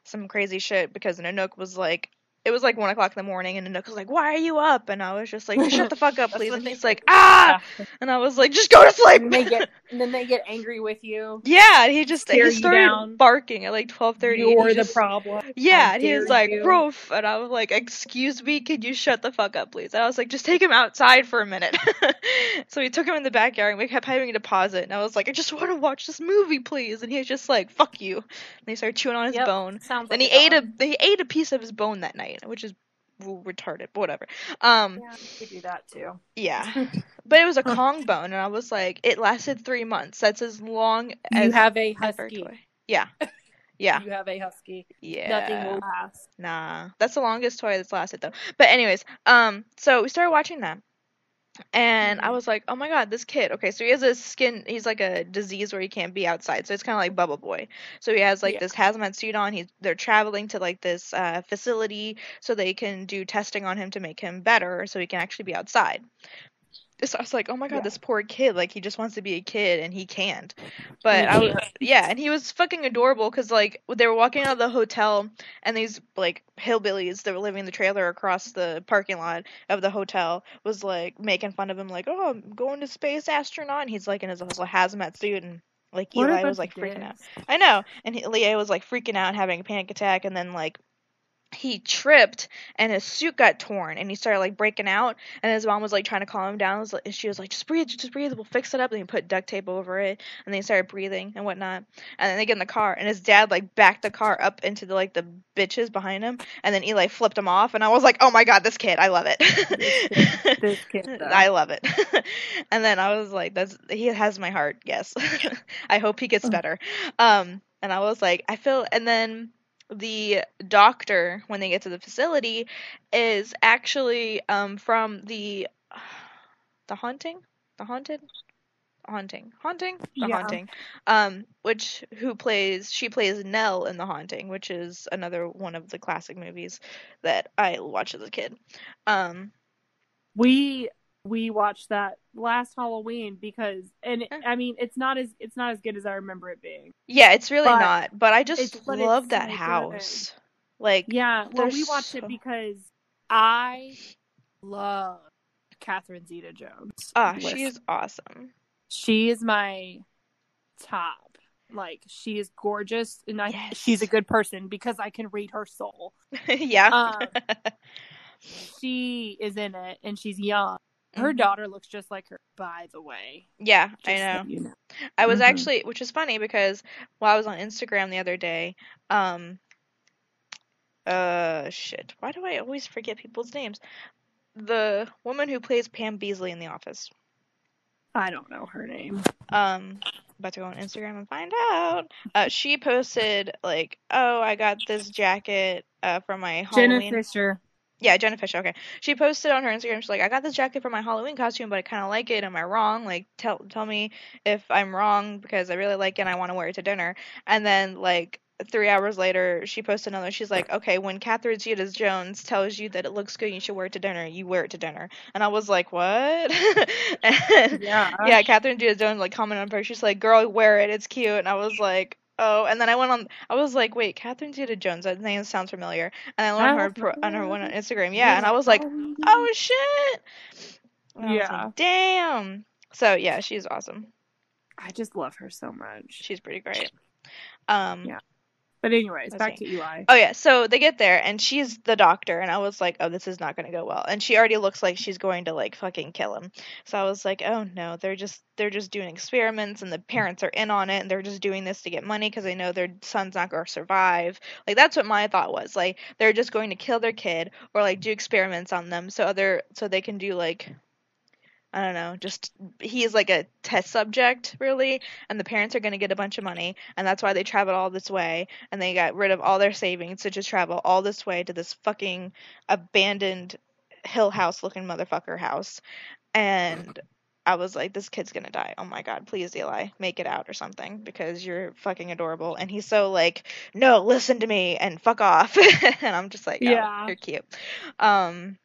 B: some crazy shit because Nanook was like it was like one o'clock in the morning and Nanook was like, Why are you up? And I was just like, Shut the fuck up, please and
A: they
B: he's like, Ah and I was like, Just go to sleep
A: And they get and then they get angry with you.
B: Yeah, and he just he started
A: down.
B: barking at like twelve thirty.
A: You're the problem.
B: Yeah, and he was like,
A: you.
B: "Roof," and I was like, "Excuse me, could you shut the fuck up, please?" And I was like, "Just take him outside for a minute." so we took him in the backyard, and we kept having to pause it, and I was like, "I just want to watch this movie, please," and he was just like, "Fuck you," and he started chewing on his
A: Yep,
B: bone.
A: Sounds
B: Then
A: like
B: he ate
A: dog.
B: a he ate a piece of his bone that night, which is retarded, but whatever. Um,
A: Yeah, we do that too.
B: yeah, but it was a Kong bone, and I was like, it lasted three months. That's as long as
A: You have a husky.
B: toy. Yeah, yeah,
A: You have a husky.
B: yeah.
A: Nothing will last.
B: Nah, that's the longest toy that's lasted though. But anyways, um, so we started watching that, and I
A: Mhm.
B: was like, oh my god, this kid. Okay, so he has a skin. He's like a disease where he can't be outside, so it's kind of like Bubble Boy. So he has like
A: Yeah.
B: this hazmat suit on. He's they're traveling to like this uh, facility so they can do testing on him to make him better, so he can actually be outside. So I was like, oh my god,
A: Yeah.
B: this poor kid. Like he just wants to be a kid and he can't. But
A: he
B: I was yeah, and he was fucking adorable because like they were walking out of the hotel and these like hillbillies that were living in the trailer across the parking lot of the hotel was like making fun of him like oh i'm going to space astronaut and he's like in his little hazmat suit and like eli was like freaking out i know and he, was like freaking out and having a panic attack and then like he tripped and his suit got torn and he started like breaking out. And his mom was like trying to calm him down. And she was like just breathe just breathe we'll fix it up. And he put duct tape over it and then he started breathing and whatnot. And then they get in the car and his dad like backed the car up into the like the bitches behind him. And then eli flipped him off and i was like oh my god this kid i love it.
A: This kid, though.
B: i love it. And then i was like that's he has my heart yes. I hope he gets better. Um and i was like i feel and then the doctor when they get to the facility is actually um from the the haunting? The haunted? Haunting. Haunting? The
A: Yeah.
B: haunting. Um which who plays she plays nell in the haunting which is another one of the classic movies that i watched as a kid. Um
A: we we watched that last Halloween because, and it, I mean, it's not as it's not as good as I remember it being.
B: yeah it's really
A: But
B: not but i just
A: but
B: love that
A: so good.
B: house like
A: Yeah, well, we watched
B: so-
A: it because I love Catherine Zeta-Jones.
B: ah
A: Listen,
B: she is awesome
A: she is my top. Like she is gorgeous, and I,
B: Yes.
A: she's a good person because I can read her soul.
B: yeah
A: Um, she is in it, and she's young. Her
B: Mhm.
A: daughter looks just like her, by the way.
B: yeah
A: Just
B: i
A: so
B: know
A: you know.
B: I was
A: Mhm.
B: actually, which is funny because while I was on Instagram the other day, um, uh, shit, why do I always forget people's names? The woman who plays Pam Beesly in The Office.
A: I don't know her name.
B: Um, about to go on Instagram and find out. Uh, she posted like, "Oh, I got this jacket uh from my
A: Jenna
B: Halloween."
A: Fischer.
B: Yeah, Jenna Fischer. Okay, she posted on her Instagram. She's like, "I got this jacket for my Halloween costume, but I kind of like it. Am I wrong? Like, tell tell me if I'm wrong because I really like it and I want to wear it to dinner." And then like three hours later, she posted another. She's like, "Okay, when Catherine Zeta-Jones tells you that it looks good, you should wear it to dinner. You wear it to dinner." And I was like, "What?" and,
A: Yeah.
B: yeah, Catherine Zeta-Jones like commented on her. She's like, "Girl, wear it. It's cute." And I was like. Oh, and then I went on. I was like, "Wait, Catherine Zeta-Jones. That name sounds familiar." And I learned her pro, on her one on Instagram. Yeah, and I was like, oh shit
A: Yeah.
B: like, damn so yeah she's awesome
A: I just love her so much.
B: she's pretty great um
A: Yeah. But anyways,
B: Let's
A: back
B: see.
A: to Eli.
B: oh yeah. So they get there and she's the doctor and i was like oh this is not going to go well. And she already looks like she's going to like fucking kill him. So i was like oh no. They're just they're just doing experiments and the parents are in on it and they're just doing this to get money because they know their son's not going to survive. Like that's what my thought was. Like they're just going to kill their kid or like do experiments on them so other so they can do like I don't know, just he is like a test subject, really, and the parents are going to get a bunch of money, and that's why they traveled all this way, and they got rid of all their savings to just travel all this way to this fucking abandoned hill house looking motherfucker house. And I was like, this kid's going to die. Oh my god, please, Eli, make it out or something, because you're fucking adorable. And he's so like, no, listen to me, and fuck off. and I'm just like, oh,
A: Yeah.
B: you're cute. Um,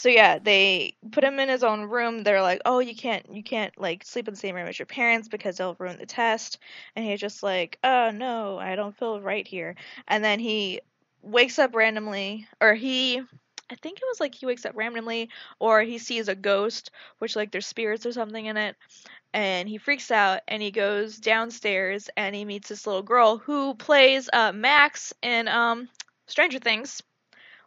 B: so yeah, they put him in his own room. They're like, "Oh, you can't, you can't like sleep in the same room as your parents because they'll ruin the test." And he's just like, "Oh no, I don't feel right here." And then he wakes up randomly, or he, I think it was like he wakes up randomly, or he sees a ghost, which like there's spirits or something in it, and he freaks out and he goes downstairs and he meets this little girl who plays uh, Max in um Stranger Things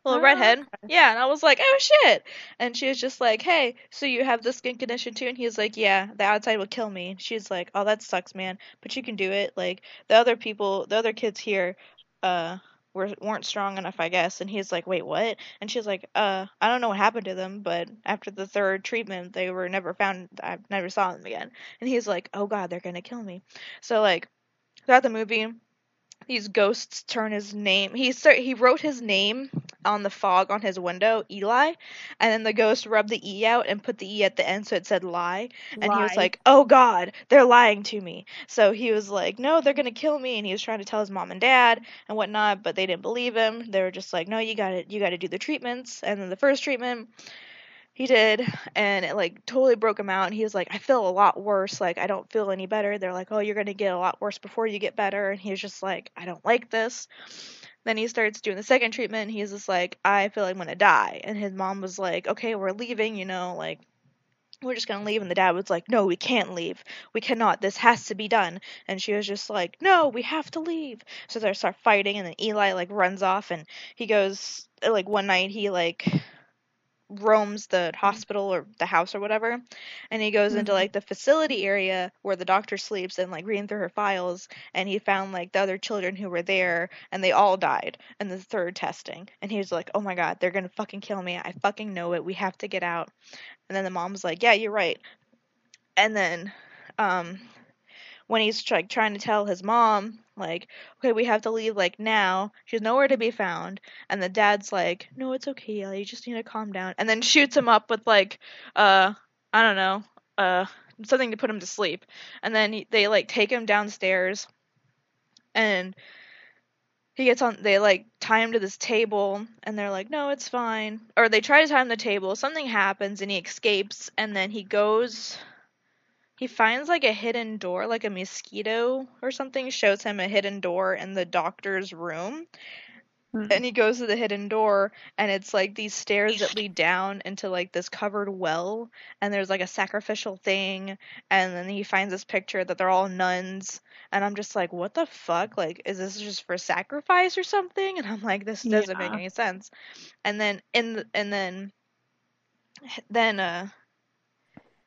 B: little
A: Oh,
B: redhead.
A: okay.
B: Yeah, and I was like, oh shit. And she was just like, hey, so you have this skin condition too? And he's like, yeah, the outside will kill me. And she's like, oh, that sucks, man, but you can do it. Like the other people, the other kids here, uh. Were, weren't strong enough, I guess. And he's like, wait, what? And she's like, uh, I don't know what happened to them, but after the third treatment, they were never found. I never saw them again. And he's like, oh god, they're gonna kill me. So like, throughout the movie, these ghosts turn his name. He start, he wrote his name on the fog on his window, Eli, and then the ghost rubbed the e out and put the e at the end so it said lie. And he was like, "Oh God, they're lying to me." So he was like, "No, they're gonna kill me." And he was trying to tell his mom and dad and whatnot, but they didn't believe him. They were just like, "No, you got to You got to do the treatments." And then the first treatment, he did and it like totally broke him out and he was like i feel a lot worse like i don't feel any better. They're like oh you're going to get a lot worse before you get better and he was just like i don't like this. Then he starts doing the second treatment and he's just like i feel like i'm going to die and his mom was like okay we're leaving you know like we're just gonna leave and the dad was like no we can't leave. We cannot. This has to be done. And she was just like no we have to leave. So they start fighting and then eli like runs off and he goes like one night he like roams the hospital or the house or whatever and he goes into
A: Mhm.
B: like the facility area where the doctor sleeps and like reading through her files and he found like the other children who were there and they all died in the third testing. And he was like oh my god they're gonna fucking kill me. I fucking know it. We have to get out. And then the mom was like yeah you're right. And then um when he's like trying to tell his mom like okay we have to leave like now. She's nowhere to be found. And the dad's like no it's okay Eli, you just need to calm down. And then shoots him up with like uh i don't know uh something to put him to sleep. And then he, they like take him downstairs. And he gets on they like tie him to this table. And they're like no it's fine. Or they try to tie him to the table. Something happens and he escapes. And then he goes he finds like a hidden door like a mosquito or something shows him a hidden door in the doctor's room.
A: Hmm.
B: and he goes to the hidden door and it's like these stairs that lead down into like this covered well and there's like a sacrificial thing. And then he finds this picture that they're all nuns. And i'm just like what the fuck? Like is this just for sacrifice or something? And i'm like this doesn't make any sense. And then in the, and then then uh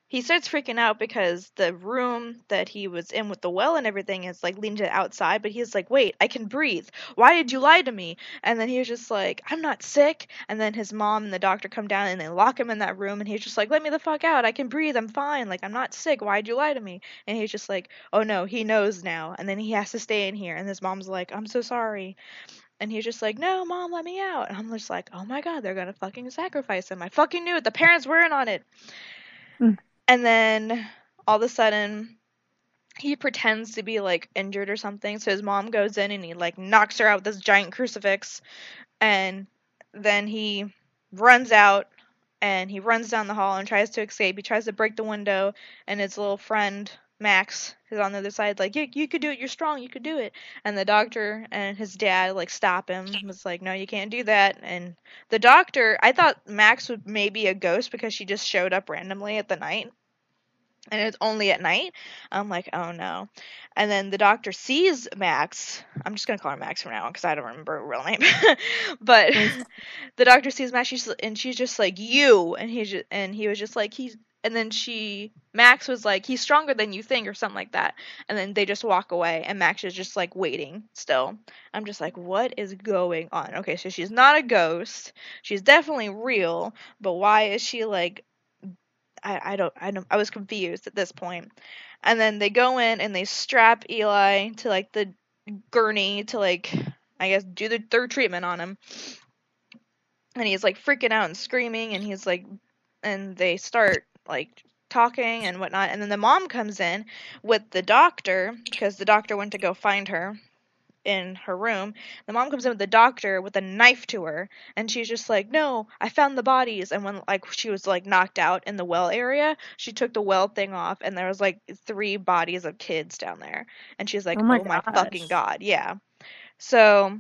B: he starts freaking out because the room that he was in with the well and everything is like leading to outside, but he's like, Wait, I can breathe. Why did you lie to me? And then he was just like, I'm not sick. And then his mom and the doctor come down and they lock him in that room and he's just like, Let me the fuck out. I can breathe. I'm fine. Like, I'm not sick. Why'd you lie to me? And he's just like, Oh no, he knows now. And then he has to stay in here. And his mom's like, I'm so sorry. And he's just like, No, mom, let me out. And I'm just like, Oh my god, they're gonna fucking sacrifice him. I fucking knew it. The parents were in on it.
A: Mm.
B: And then all of a sudden, he pretends to be like injured or something. So his mom goes in and he like knocks her out with this giant crucifix. And then he runs out and he runs down the hall and tries to escape. He tries to break the window, and his little friend Max is on the other side, like, you, you could do it, you're strong, you could do it. And the doctor and his dad, like, stop him, was like, no, you can't do that. And the doctor, I thought Max would maybe a ghost because she just showed up randomly at the night. And it's only at night. I'm like, oh no. And then the doctor sees Max. I'm just gonna call her Max from now on because I don't remember her real name. but the doctor sees Max, she's, and she's just like, you. And he just, and he was just like, he's. And then she, Max was like, he's stronger than you think, or something like that. And then they just walk away, and Max is just like waiting still. I'm just like, what is going on? Okay, so she's not a ghost. She's definitely real, but why is she like I, I don't I don't I was confused at this point. And then they go in and they strap Eli to like the gurney to like I guess do the third treatment on him. And he's like freaking out and screaming and he's like and they start like talking and whatnot and then the mom comes in with the doctor because the doctor went to go find her in her room. The mom comes in with the doctor with a knife to her, and she's just like, "No, I found the bodies." And when like she was like knocked out in the well area, she took the well thing off, and there was like three bodies of kids down there, and she's like,
A: Oh my
B: "Oh my fucking god, yeah." So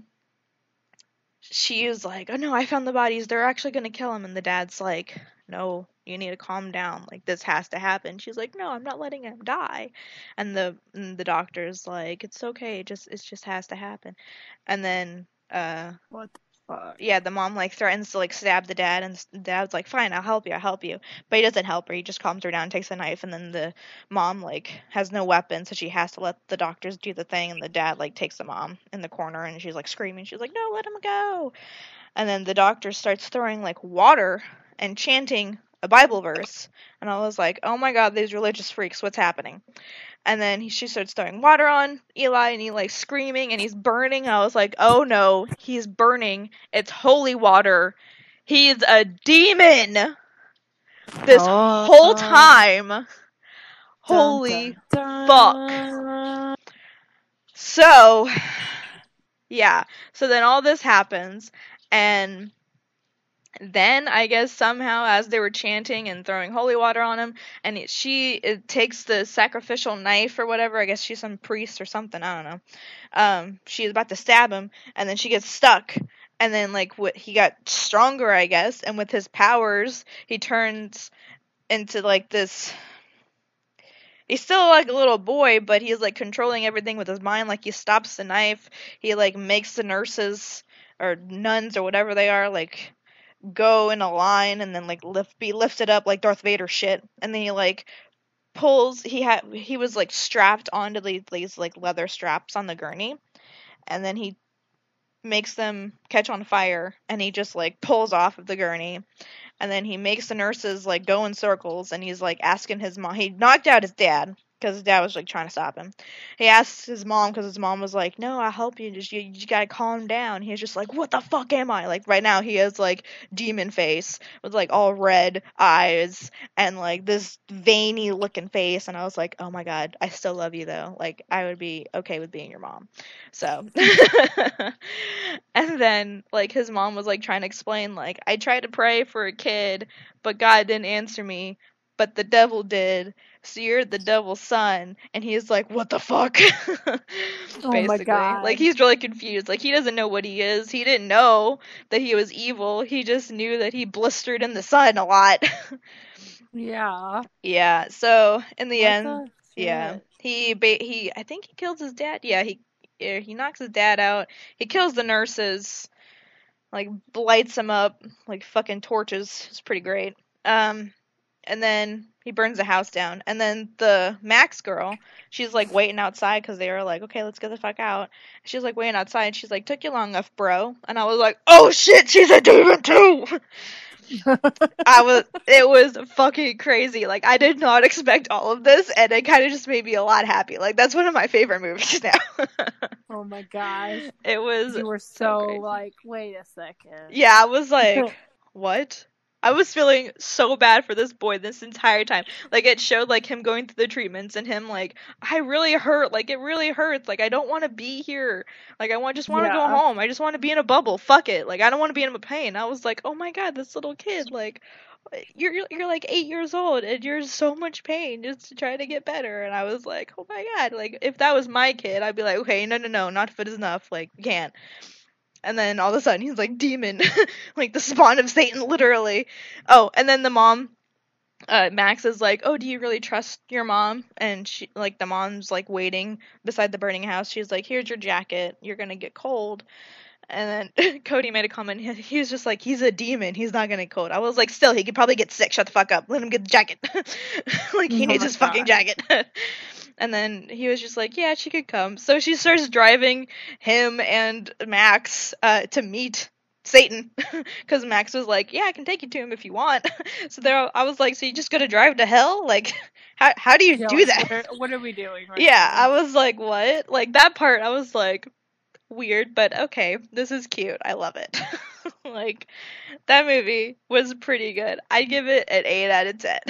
B: she was like, "Oh no, I found the bodies. They're actually gonna kill him." And the dad's like, "No, you need to calm down. Like this has to happen." She's like, "No, I'm not letting him die." And the and the doctor's like, "It's okay. It just it just has to happen." And then uh
A: What the fuck?
B: yeah, the mom like threatens to like stab the dad, and the dad's like, "Fine, I'll help you, I'll help you." But he doesn't help her. He just calms her down, takes the knife, and then the mom like has no weapon, so she has to let the doctors do the thing. And the dad like takes the mom in the corner, and she's like screaming. She's like, "No, let him go!" And then the doctor starts throwing like water and chanting a Bible verse, and I was like, "Oh my God, these religious freaks! What's happening?" And then he, she starts throwing water on Eli, and he like screaming, and he's burning. I was like, "Oh no, he's burning! It's holy water! He's a demon!" This
A: Oh.
B: whole time, holy
A: fuck.
B: So, yeah. So then all this happens, and then I guess somehow, as they were chanting and throwing holy water on him, and it, she it takes the sacrificial knife or whatever. I guess she's some priest or something. I don't know. Um, she's about to stab him, and then she gets stuck. And then like what he got stronger, I guess, and with his powers, he turns into like this he's still like a little boy, but he's like controlling everything with his mind. Like he stops the knife, he like makes the nurses or nuns or whatever they are like go in a line and then like lift be lifted up like Darth Vader shit. And then he like pulls he had he was like strapped onto these, these like leather straps on the gurney, and then he makes them catch on fire and he just like pulls off of the gurney. And then he makes the nurses like go in circles and he's like asking his mom he knocked out his dad because his dad was like trying to stop him. He asks his mom because his mom was like no i'll help you. Just you, you gotta calm down. He's just like what the fuck am i? Like right now he has like demon face with like all red eyes and like this veiny looking face. And i was like oh my god i still love you though. Like i would be okay with being your mom. So and then like his mom was like trying to explain like i tried to pray for a kid but god didn't answer me but the devil did so you're the devil's son and he's like what the fuck
A: Oh my
B: basically
A: God.
B: like he's really confused like he doesn't know what he is he didn't know that he was evil he just knew that he blistered in the sun a lot
A: Yeah.
B: yeah so in the end yeah, he ba- he I think he kills his dad. Yeah, he he knocks his dad out. He kills the nurses, like lights them up like fucking torches. It's pretty great. Um, and then he burns the house down. And then the Max girl, she's like waiting outside because they were like, okay, let's get the fuck out. She's like waiting outside. And she's like, took you long enough, bro. And I was like, oh shit, she's a demon too. I was it was fucking crazy. Like I did not expect all of this and it kind of just made me a lot happy. Like that's one of my favorite movies now.
A: oh my gosh.
B: it was
A: You were
B: so
A: so, like, wait a second.
B: Yeah, I was like, what? I was feeling so bad for this boy this entire time. Like it showed like him going through the treatments and him like I really hurt. Like it really hurts. Like I don't want to be here. Like I want just want to go home. I just want to be in a bubble. Fuck it. Like I don't want to be in a pain. I was like, "Oh my god, this little kid like you're you're- like 8 years old and you're in so much pain just to try to get better." And I was like, "Oh my god, like if that was my kid, I'd be like, "Okay, no no no, not if it is enough. Like we can't." And then all of a sudden he's like demon, like the spawn of Satan, literally. Oh, and then the mom, uh, Max is like, "Oh, do you really trust your mom?" And she, like, the mom's like waiting beside the burning house. She's like, "Here's your jacket. You're gonna get cold." And then Cody made a comment. He, he was just like, "He's a demon. He's not gonna get cold." I was like, "Still, he could probably get sick. Shut the fuck up. Let him get the jacket. like he
A: Oh
B: needs his fucking jacket." And then he was just like, "Yeah, she could come." So she starts driving him and Max uh, to meet Satan because Max was like, "Yeah, I can take you to him if you want." so there, I was like, "So you just gonna drive to hell? Like, how how do you do that?"
A: What are, what are we doing right
B: yeah,
A: now?
B: I was like, "What?" Like that part, I was like, weird, but okay, this is cute. I love it. like that movie was pretty good. I'd give it an eight out of ten.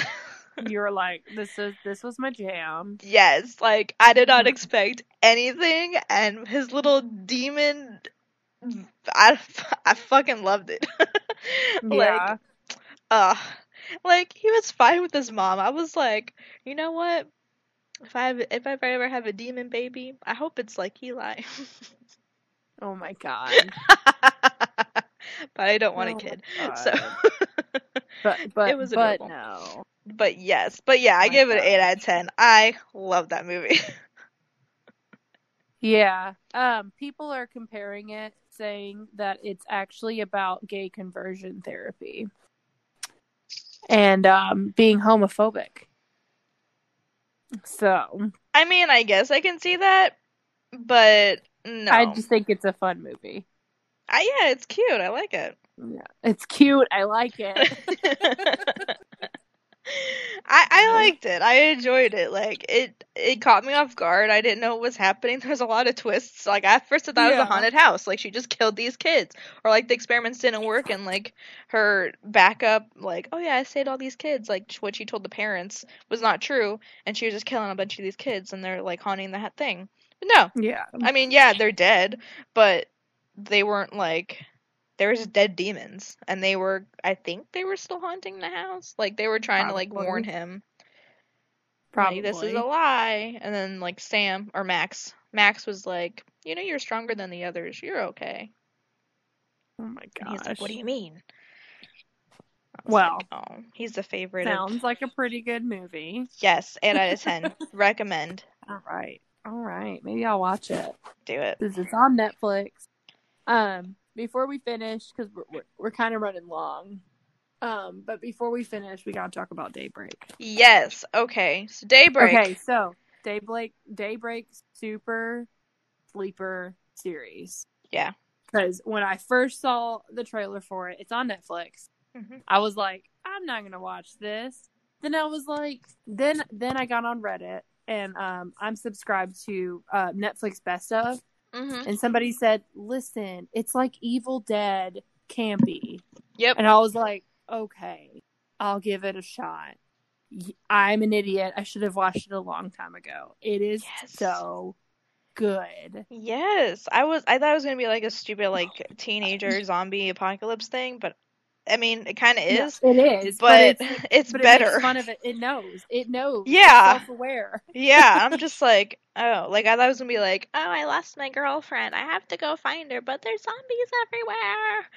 A: you were like, "This is this was my jam."
B: Yes, like I did not expect anything, and his little demon, I I fucking loved it. like,
A: Yeah,
B: uh, like he was fine with his mom. I was like, you know what? If I have, if I ever have a demon baby, I hope it's like Eli.
A: Oh my god.
B: but I don't want a
A: Oh my
B: kid, so.
A: But but
B: It was
A: but
B: adorable.
A: no.
B: But yes, but yeah, I
A: My
B: give it an eight out of ten. I love that movie.
A: Yeah. Um people are comparing it saying that it's actually about gay conversion therapy and um being homophobic. So,
B: I mean, I guess I can see that, but no.
A: I just think it's a fun movie.
B: I, yeah, it's cute. I like it.
A: Yeah. It's cute. I like it.
B: I I
A: Yeah.
B: liked it. I enjoyed it. Like it it caught me off guard. I didn't know what was happening. There was a lot of twists. Like at first I thought it was a haunted house. Like she just killed these kids. Or like the experiments didn't work and like her backup like, oh yeah, I saved all these kids. Like what she told the parents was not true and she was just killing a bunch of these kids and they're like haunting the thing. But no.
A: yeah.
B: I mean, yeah, they're dead, but they weren't like there was dead demons and they were I think they were still haunting the house. Like they were trying to like warn him
A: Probably.
B: this is a lie. And then like Sam or Max, Max was like, "You know you're stronger than the others. You're okay."
A: oh my god.
B: he's like, "What do you mean?"
A: Well,
B: like, "Oh, he's the favorite." Of...
A: Sounds like a pretty good movie.
B: Yes, 8 out of 10. Recommend.
A: All right. All right. Maybe I'll watch it.
B: Do it.
A: This is on Netflix. Um, before we finish, because we're, we're, we're kind of running long. Um, but before we finish, we gotta talk about Daybreak.
B: Yes. Okay. So Daybreak.
A: Okay, so Daybreak, Daybreak Super Sleeper series.
B: Yeah.
A: Because when I first saw the trailer for it, it's on Netflix.
B: Mhm.
A: I was like, I'm not gonna watch this. Then I was like, then then I got on Reddit and um, I'm subscribed to uh, Netflix Best of,
B: Mhm.
A: and somebody said, "Listen, it's like Evil Dead campy,"
B: Yep.
A: and I was like, "Okay, I'll give it a shot." I'm an idiot. I should have watched it a long time ago. It is
B: Yes.
A: so good.
B: Yes. I was I thought it was going to be like a stupid like teenager zombie apocalypse thing, but I mean, it kind of
A: Yeah,
B: is,
A: it is,
B: but,
A: it's,
B: it's
A: but
B: better.
A: It fun of it. It knows. It knows.
B: Yeah.
A: Self aware.
B: yeah, I'm just like, oh, like I thought was gonna be like, oh, I lost my girlfriend. I have to go find her, but there's zombies everywhere.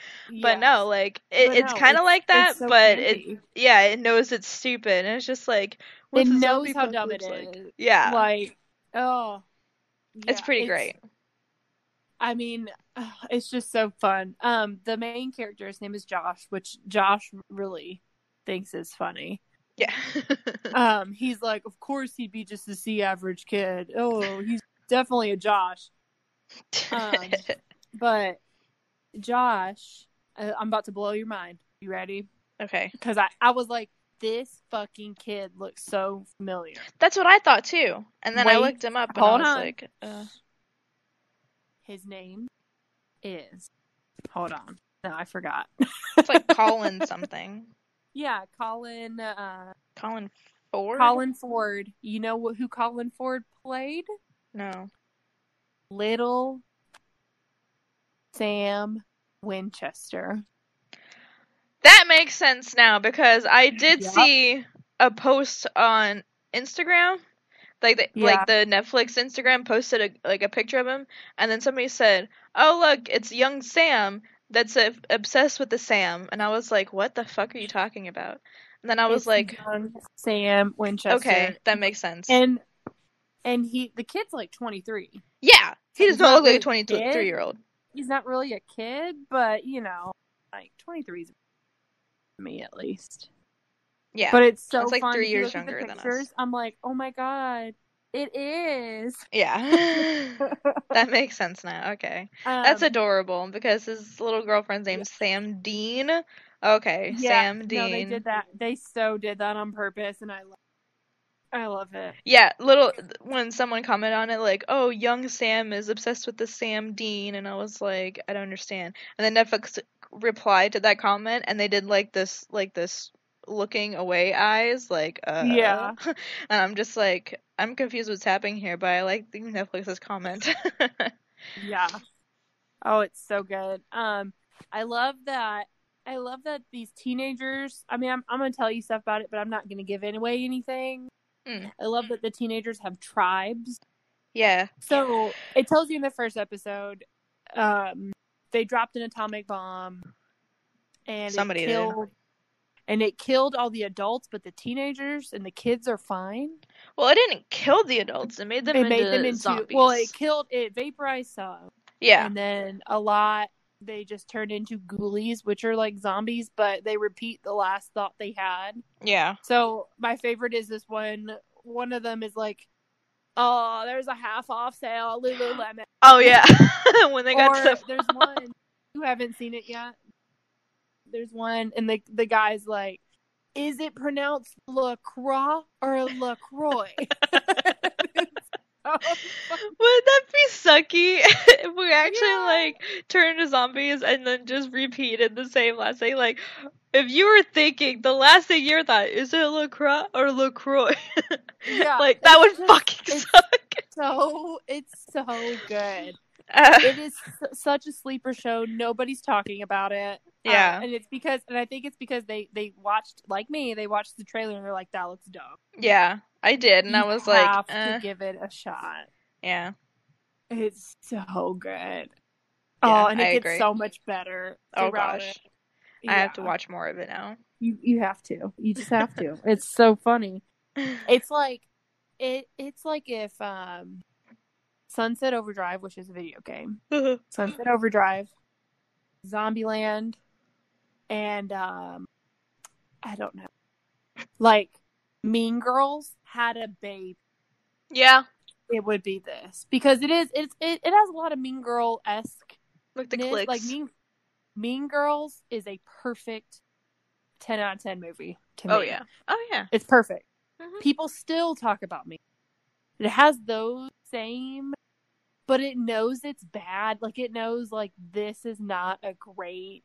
B: But no, like it,
A: But
B: it's
A: no,
B: kind of like that,
A: it's so
B: but it, yeah, it knows it's stupid, and it's just like,
A: it knows how dumb it is.
B: like? Yeah,
A: Like, oh,
B: it's
A: yeah,
B: pretty great.
A: I mean, it's just so fun. Um, the main character's name is Josh, which Josh really thinks is funny.
B: Yeah,
A: Um, he's like, of course he'd be just a C average kid. Oh, he's definitely a Josh. Um, But Josh, uh, I'm about to blow your mind. You ready?
B: okay,
A: Because I, I was like, this fucking kid looks so familiar.
B: that's what I thought too. And then I looked him up, and I was
A: on.
B: like, uh,
A: His name is. Hold on. No, I forgot.
B: it's like Colin something,
A: yeah, Colin. Uh,
B: Colin Ford.
A: Colin Ford. You know wh- who Colin Ford played?
B: No.
A: Little Sam Winchester.
B: That makes sense now because I did
A: Yup.
B: see a post on Instagram, like the
A: Yeah.
B: like the Netflix Instagram posted a, like a picture of him, and then somebody said, "Oh look, it's young Sam that's uh, obsessed with the Sam," and I was like, "What the fuck are you talking about?" And then I was
A: It's
B: like,
A: young Sam Winchester.
B: "Okay, that makes sense."
A: And and he the kid's like 23.
B: yeah, he does not look like a twenty-three
A: kid.
B: year old.
A: He's not really a kid, but you know, like 23 is me at least.
B: Yeah,
A: But it's so
B: It's like
A: fun.
B: three years younger than us.
A: I'm like, oh my god, it is.
B: yeah, that makes sense now. Okay. That's
A: Um,
B: adorable because his little girlfriend's name's Sam Dean. Okay,
A: yeah,
B: Sam Dean.
A: No, they did that. They so did that on purpose, and I love. I love it.
B: Yeah, little when someone commented on it like, "Oh, young Sam is obsessed with the Sam Dean," and I was like, "I don't understand." And then Netflix replied to that comment, and they did like this, like this, looking away eyes, like uh
A: Yeah.
B: and I'm just like I'm confused what's happening here, but I like the Netflix's comment.
A: Yeah. Oh, it's so good. Um, I love that. I love that these teenagers. I mean, I'm I'm gonna tell you stuff about it, but I'm not gonna give away anything.
B: Mm.
A: I love that the teenagers have tribes.
B: yeah.
A: So it tells you in the first episode, um, they dropped an atomic bomb, and
B: Somebody
A: it
B: did.
A: And it killed all the adults, but the teenagers and the kids are fine.
B: Well, it didn't kill the adults. It made them
A: it
B: into
A: made them into
B: zombies.
A: well, it killed it vaporized some,
B: yeah.
A: and then a lot they just turned into ghoulies, which are like zombies, but they repeat the last thought they had.
B: Yeah.
A: So my favorite is this one. One of them is like, "Oh, there's a half off sale, Lululemon."
B: Oh yeah. when they got
A: or
B: to
A: there's one you haven't seen it yet. There's one, and the the guy's like, "Is it pronounced Lacroix or Lacroix?"
B: Would that be sucky if we actually
A: Yeah.
B: like turned to zombies and then just repeated the same last thing? Like, if you were thinking the last thing you thought is it Lacroix or Lacroix,
A: Yeah,
B: like that would
A: just-
B: fucking suck.
A: so it's so good.
B: Uh,
A: It is s- such a sleeper show. Nobody's talking about it. Uh,
B: Yeah.
A: and it's because, and I think it's because they they watched like me. They watched the trailer and they're like, "That looks dumb."
B: yeah, I did, and I
A: You
B: was like,
A: have
B: eh,
A: to give it a shot.
B: yeah,
A: It's so good.
B: Yeah,
A: oh, and it
B: I
A: gets
B: agree.
A: so much better.
B: Oh, gosh. I have to watch more of it now.
A: You you have to. You just have to. it's so funny. It's like it. It's like if um, Sunset Overdrive, which is a video game, Sunset Overdrive, Zombieland, and um, I don't know, like Mean Girls had a baby.
B: yeah,
A: It would be this because it is. It's it, it has a lot of Mean Girl esque
B: like the clicks.
A: like Mean Mean Girls is a perfect ten out of ten movie to me.
B: oh yeah, oh yeah.
A: it's perfect.
B: Mhm.
A: People still talk about me. It has those same, but it knows it's bad. Like it knows like this is not a great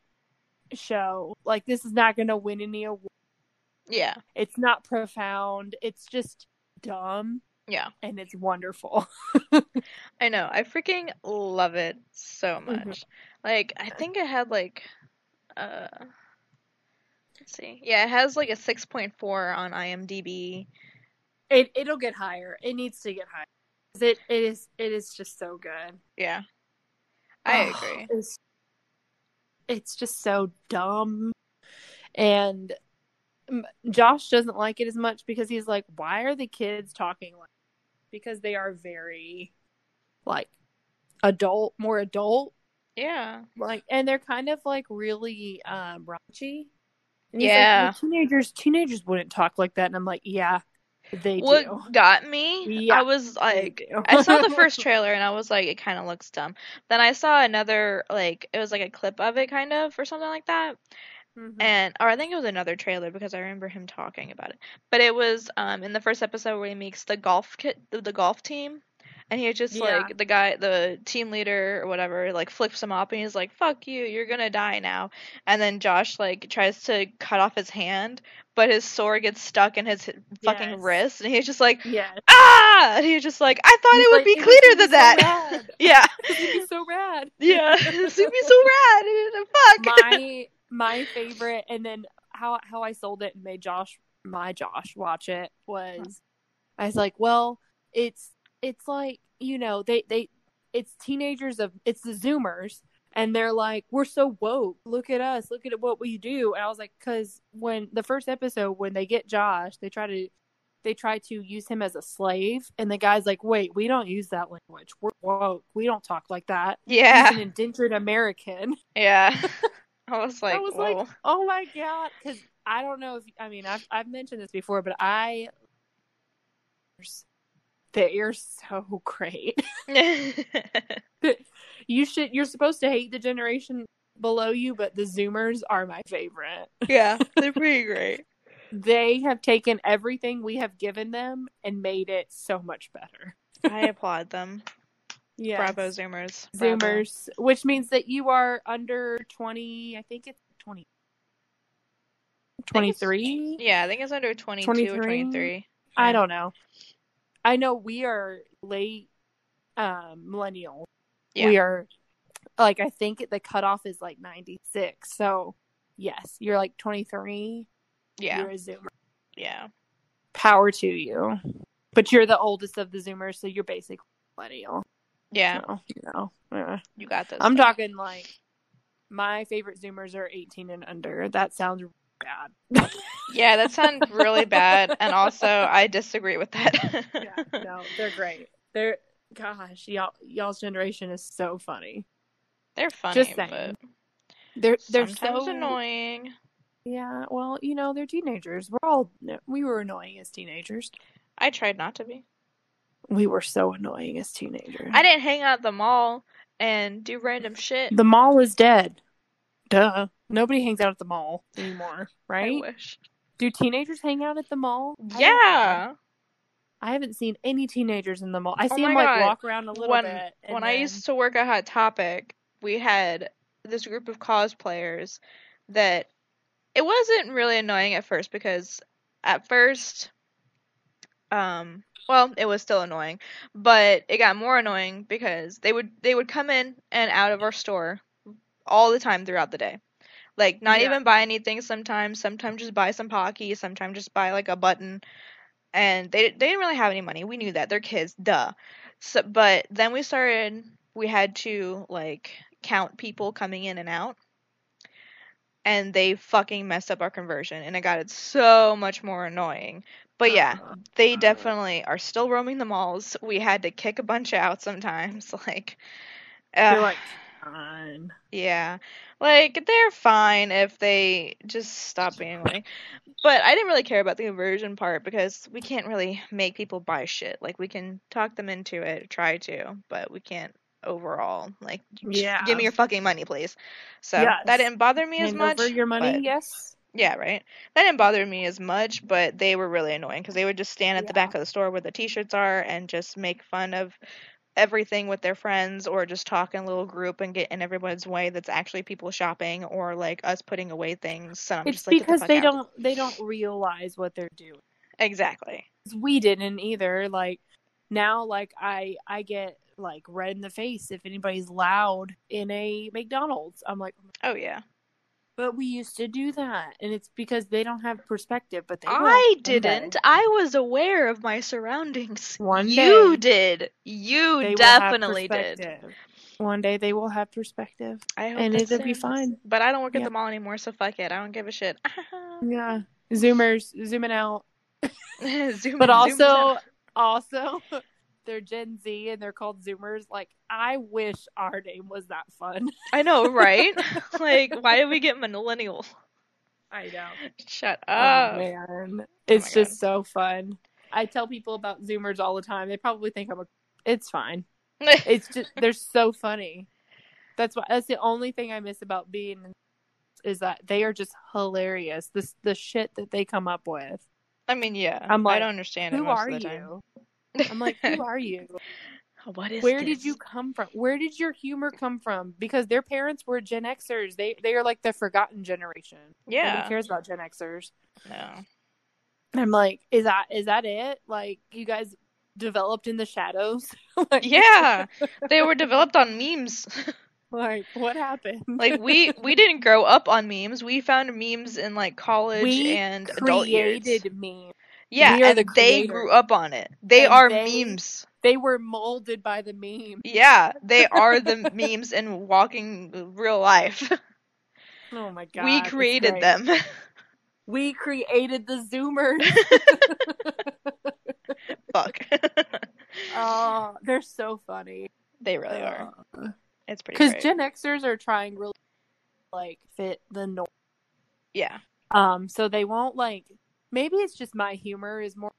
A: show. Like this is not going to win any award.
B: Yeah,
A: It's not profound. It's just dumb
B: yeah.
A: and it's wonderful.
B: I know. I freaking love it so
A: Mhm.
B: much. Like, I think it had like, uh, let's see. Yeah, it has like a six point four on IMDb.
A: It it'll get higher. It needs to get higher. It it is it is just so good.
B: Yeah, I
A: Oh,
B: agree.
A: It's, it's just so dumb. And Josh doesn't like it as much because he's like, why are the kids talking like because they are very like adult, more adult,
B: Yeah,
A: like and they're kind of like really um raunchy. And he's like,
B: Yeah.
A: "Well, teenagers teenagers wouldn't talk like that and I'm like, yeah, they
B: what
A: do.
B: got me?
A: Yeah,
B: I was like. I saw the first trailer and I was like, it kind of looks dumb. Then I saw another like, it was like a clip of it, kind of, or something like that.
A: Mhm.
B: and or I think it was another trailer because I remember him talking about it. But it was um in the first episode where he makes the golf kit the golf team and he just
A: Yeah.
B: like the guy the team leader or whatever like flips him up and he's like fuck you you're going to die now. And then Josh like tries to cut off his hand but his sword gets stuck in his fucking
A: Yes.
B: wrist and he's just like
A: yeah.
B: ah and he's just like I thought
A: He's
B: it would
A: like,
B: be cleaner than
A: so
B: that.
A: rad."
B: yeah.
A: It'd be so rad.
B: Yeah. it'd be so rad. Fuck.
A: my my favorite and then how how I sold it and made Josh my Josh watch it was I was like, well, it's it's like, you know, they they it's teenagers of it's the zoomers and they're like, we're so woke. Look at us. Look at what we do. And I was like, cuz when the first episode when they get Josh, they try to they try to use him as a slave and the guy's like, "Wait, we don't use that language. We're woke. We don't talk like that."
B: yeah.
A: He's an indentured American.
B: Yeah. I was like,
A: I was
B: whoa.
A: like, oh my god, because I don't know if I mean I've I've mentioned this before, but I they're so great. you should you're supposed to hate the generation below you, but the Zoomers are my favorite.
B: yeah, they're pretty great.
A: They have taken everything we have given them and made it so much better.
B: I applaud them.
A: Yeah,
B: Bravo Zoomers. Bravo.
A: Zoomers, which means that you are under twenty. I think it's twenty. 23.
B: Yeah, I think it's under 22 or
A: 23?
B: 23.
A: I don't know. I know we are late um millennial.
B: Yeah.
A: We are like I think the cutoff is like 96. So yes, you're like 23.
B: Yeah.
A: You're a zoomer.
B: Yeah.
A: Power to you. But you're the oldest of the zoomers, so you're basically millennial.
B: Yeah.
A: So, you know. yeah.
B: You got this.
A: I'm talking like my favorite zoomers are 18 and under. That sounds bad.
B: Yeah, that sounds really bad. And also, I disagree with that.
A: yeah, no, they're great. They're gosh, y'all y'all's generation is so funny.
B: They're funny,
A: Just
B: but
A: saying. They're they're
B: sometimes
A: so
B: annoying.
A: Yeah, well, you know, they're teenagers. We're all we were annoying as teenagers.
B: I tried not to be.
A: We were so annoying as teenagers.
B: I didn't hang out at the mall and do random shit.
A: the mall is dead. Duh. Nobody hangs out at the mall anymore, right?
B: I wish.
A: Do teenagers hang out at the mall? I don't know.
B: Yeah.
A: I haven't seen any teenagers in the mall. I
B: Oh
A: see them like
B: God.
A: walk around a little
B: when
A: bit.
B: when I used to work at Hot Topic, we had this group of cosplayers that it wasn't really annoying at first because at first um well, it was still annoying, but it got more annoying because they would they would come in and out of our store all the time throughout the day. Like not
A: Yeah.
B: even buy anything sometimes, sometimes just buy some Pocky, sometimes just buy like a button. And they they didn't really have any money. We knew that. They're kids, duh. So but then we started we had to like count people coming in and out. And they fucking messed up our conversion and it got it so much more annoying. But yeah,
A: Uh,
B: they
A: uh,
B: definitely are still roaming the malls. We had to kick a bunch out sometimes. Like, uh,
A: like,
B: yeah, like they're fine if they just stop being like. But I didn't really care about the conversion part because we can't really make people buy shit. Like we can talk them into it, try to, but we can't overall. Like,
A: Yeah.
B: give me your fucking money, please. So that didn't bother me as much.
A: over your money,
B: but-
A: yes.
B: yeah, right. That didn't bother me as much, but they were really annoying because they would just stand at the back of the store where the t-shirts are and just make fun of everything with their friends or just talk in a little group and get in everyone's way that's actually people shopping or like us putting away things. So I'm
A: It's
B: just like, get the
A: because they
B: out.
A: don't they don't realize what they're doing.
B: exactly
A: We didn't either. Like now, like I I get like red in the face if anybody's loud in a McDonald's. I'm like,
B: Oh yeah.
A: But we used to do that, and it's because they don't have perspective. But they
B: I didn't. I was aware of my surroundings.
A: One
B: you
A: day,
B: did. You
A: will have
B: definitely did.
A: One day they will have perspective,
B: I hope
A: and it'll be fine.
B: But I don't work at
A: Yeah.
B: the mall anymore, so fuck it. I don't give a shit.
A: Yeah, Zoomers zooming out.
B: Zoom
A: but also also they're Gen Z and they're called Zoomers. Like I wish our name was that fun.
B: I know, right? like, why did we get millennial?
A: I know.
B: Shut
A: Oh
B: up.
A: man, oh it's
B: my
A: just so fun. I tell people about Zoomers all the time. They probably think I'm a. It's fine. It's just they're so funny. That's why. That's the only thing I miss about being is that they are just hilarious. This the shit that they come up with.
B: I mean, yeah.
A: I'm like, I
B: don't understand it
A: Who
B: most
A: are
B: of the time.
A: you? I'm like, who are you?
B: what is
A: Where did you come from? Where did your humor come from? Because their parents were Gen Xers. They they are like the forgotten generation.
B: Yeah.
A: Nobody cares about Gen Xers.
B: No.
A: I'm like, is that is that it? Like you guys developed in the shadows? like,
B: Yeah. They were developed on memes.
A: Like what happened?
B: like we we didn't grow up on memes. We found memes in like college
A: we
B: and adult years.
A: created memes.
B: Yeah,
A: are
B: and
A: the
B: they grew up on it. They
A: And
B: are
A: they-
B: memes.
A: They were molded by the meme.
B: Yeah, they are the memes in walking real life.
A: Oh my god.
B: we created them.
A: We created the Zoomers.
B: Fuck.
A: oh, they're so funny.
B: they really are.
A: Uh,
B: It's pretty
A: because. Gen Xers are trying really like fit the norm.
B: yeah.
A: Um, so they won't like. Maybe it's just my humor is more.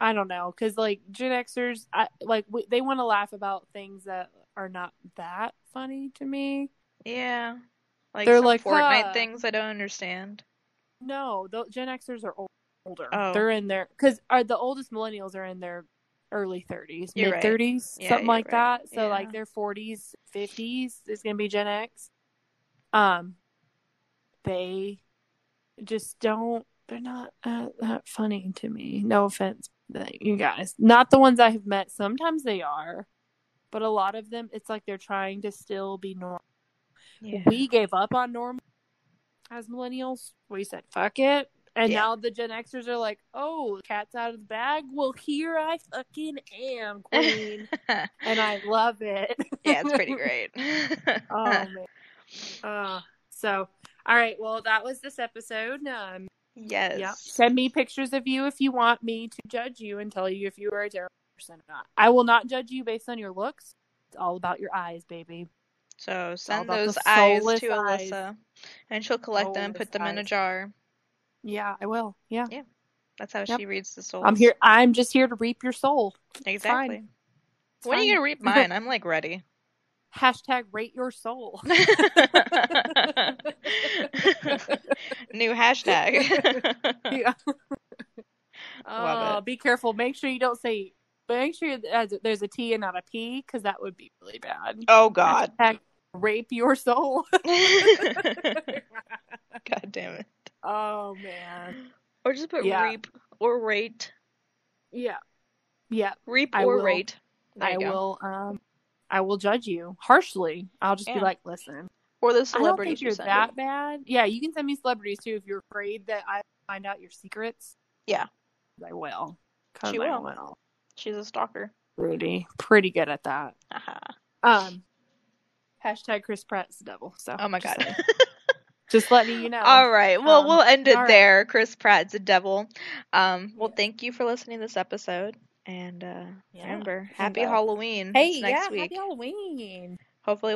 A: I don't know, because like Gen Xers, I like we, they want to laugh about things that are not that funny to me.
B: Yeah. Like
A: They're like,
B: Fortnite
A: "Huh."
B: things I don't understand.
A: No, the Gen Xers are old, older.
B: Oh.
A: They're in their because are the oldest millennials are in their early thirties,
B: You're
A: mid
B: right.
A: thirties,
B: Yeah,
A: something like
B: right.
A: that. So
B: Yeah.
A: like their forties, fifties is gonna be Gen X. Um, they just don't. They're not uh, that funny to me. No offense, you guys. Not the ones I have met. Sometimes they are, but a lot of them, it's like they're trying to still be normal.
B: Yeah.
A: We gave up on normal as millennials. We said fuck it, and
B: Yeah.
A: now the Gen Xers are like, "Oh, cat's out of the bag." Well, here I fucking am, queen, and I love it.
B: yeah, it's pretty great.
A: oh man. Uh, so, all right. Well, that was this episode. Um,
B: yes.
A: yeah. Send me pictures of you if you want me to judge you and tell you if you are a terrible person or not. I will not judge you based on your looks. It's all about your eyes, baby.
B: So send those eyes
A: soulless
B: to
A: eyes.
B: Alyssa, and she'll collect them,
A: Soulless
B: put them in a jar.
A: Yeah, I will. Yeah. Yeah.
B: That's how
A: Yep.
B: she reads the soul.
A: I'm here. I'm just here to reap your soul.
B: Exactly.
A: It's
B: When are you gonna reap mine? I'm like ready.
A: Hashtag rate your soul.
B: New hashtag.
A: yeah.
B: Love
A: Oh, be careful. Make sure you don't say. Make sure there's a T and not a P because that would be really bad.
B: oh God.
A: Hashtag rape your soul.
B: God damn it.
A: oh man.
B: Or just put
A: Yeah.
B: reap or rate.
A: Yeah. Yeah.
B: Reap
A: I
B: or
A: will.
B: rate.
A: I
B: you go.
A: will. Um. I will judge you harshly. I'll just
B: Yeah.
A: be like, listen.
B: Or the celebrities you
A: you're
B: send
A: that bad. Yeah, you can send me celebrities too if you're afraid that I find out your secrets.
B: Yeah.
A: I will.
B: She
A: I
B: will.
A: will.
B: She's a stalker.
A: Rudy, pretty good at that.
B: Haha.
A: Um. Hashtag Chris Pratt's the devil. So.
B: Oh my god.
A: saying. Just letting you know.
B: All right. Well,
A: Um,
B: we'll end it
A: all right.
B: there. Chris Pratt's a devil. Um, well, thank you for listening to this episode. And uh,
A: Yeah.
B: remember,
A: And,
B: happy
A: uh,
B: Halloween.
A: Hey,
B: It's next
A: yeah,
B: week.
A: happy Halloween.
B: Hopefully,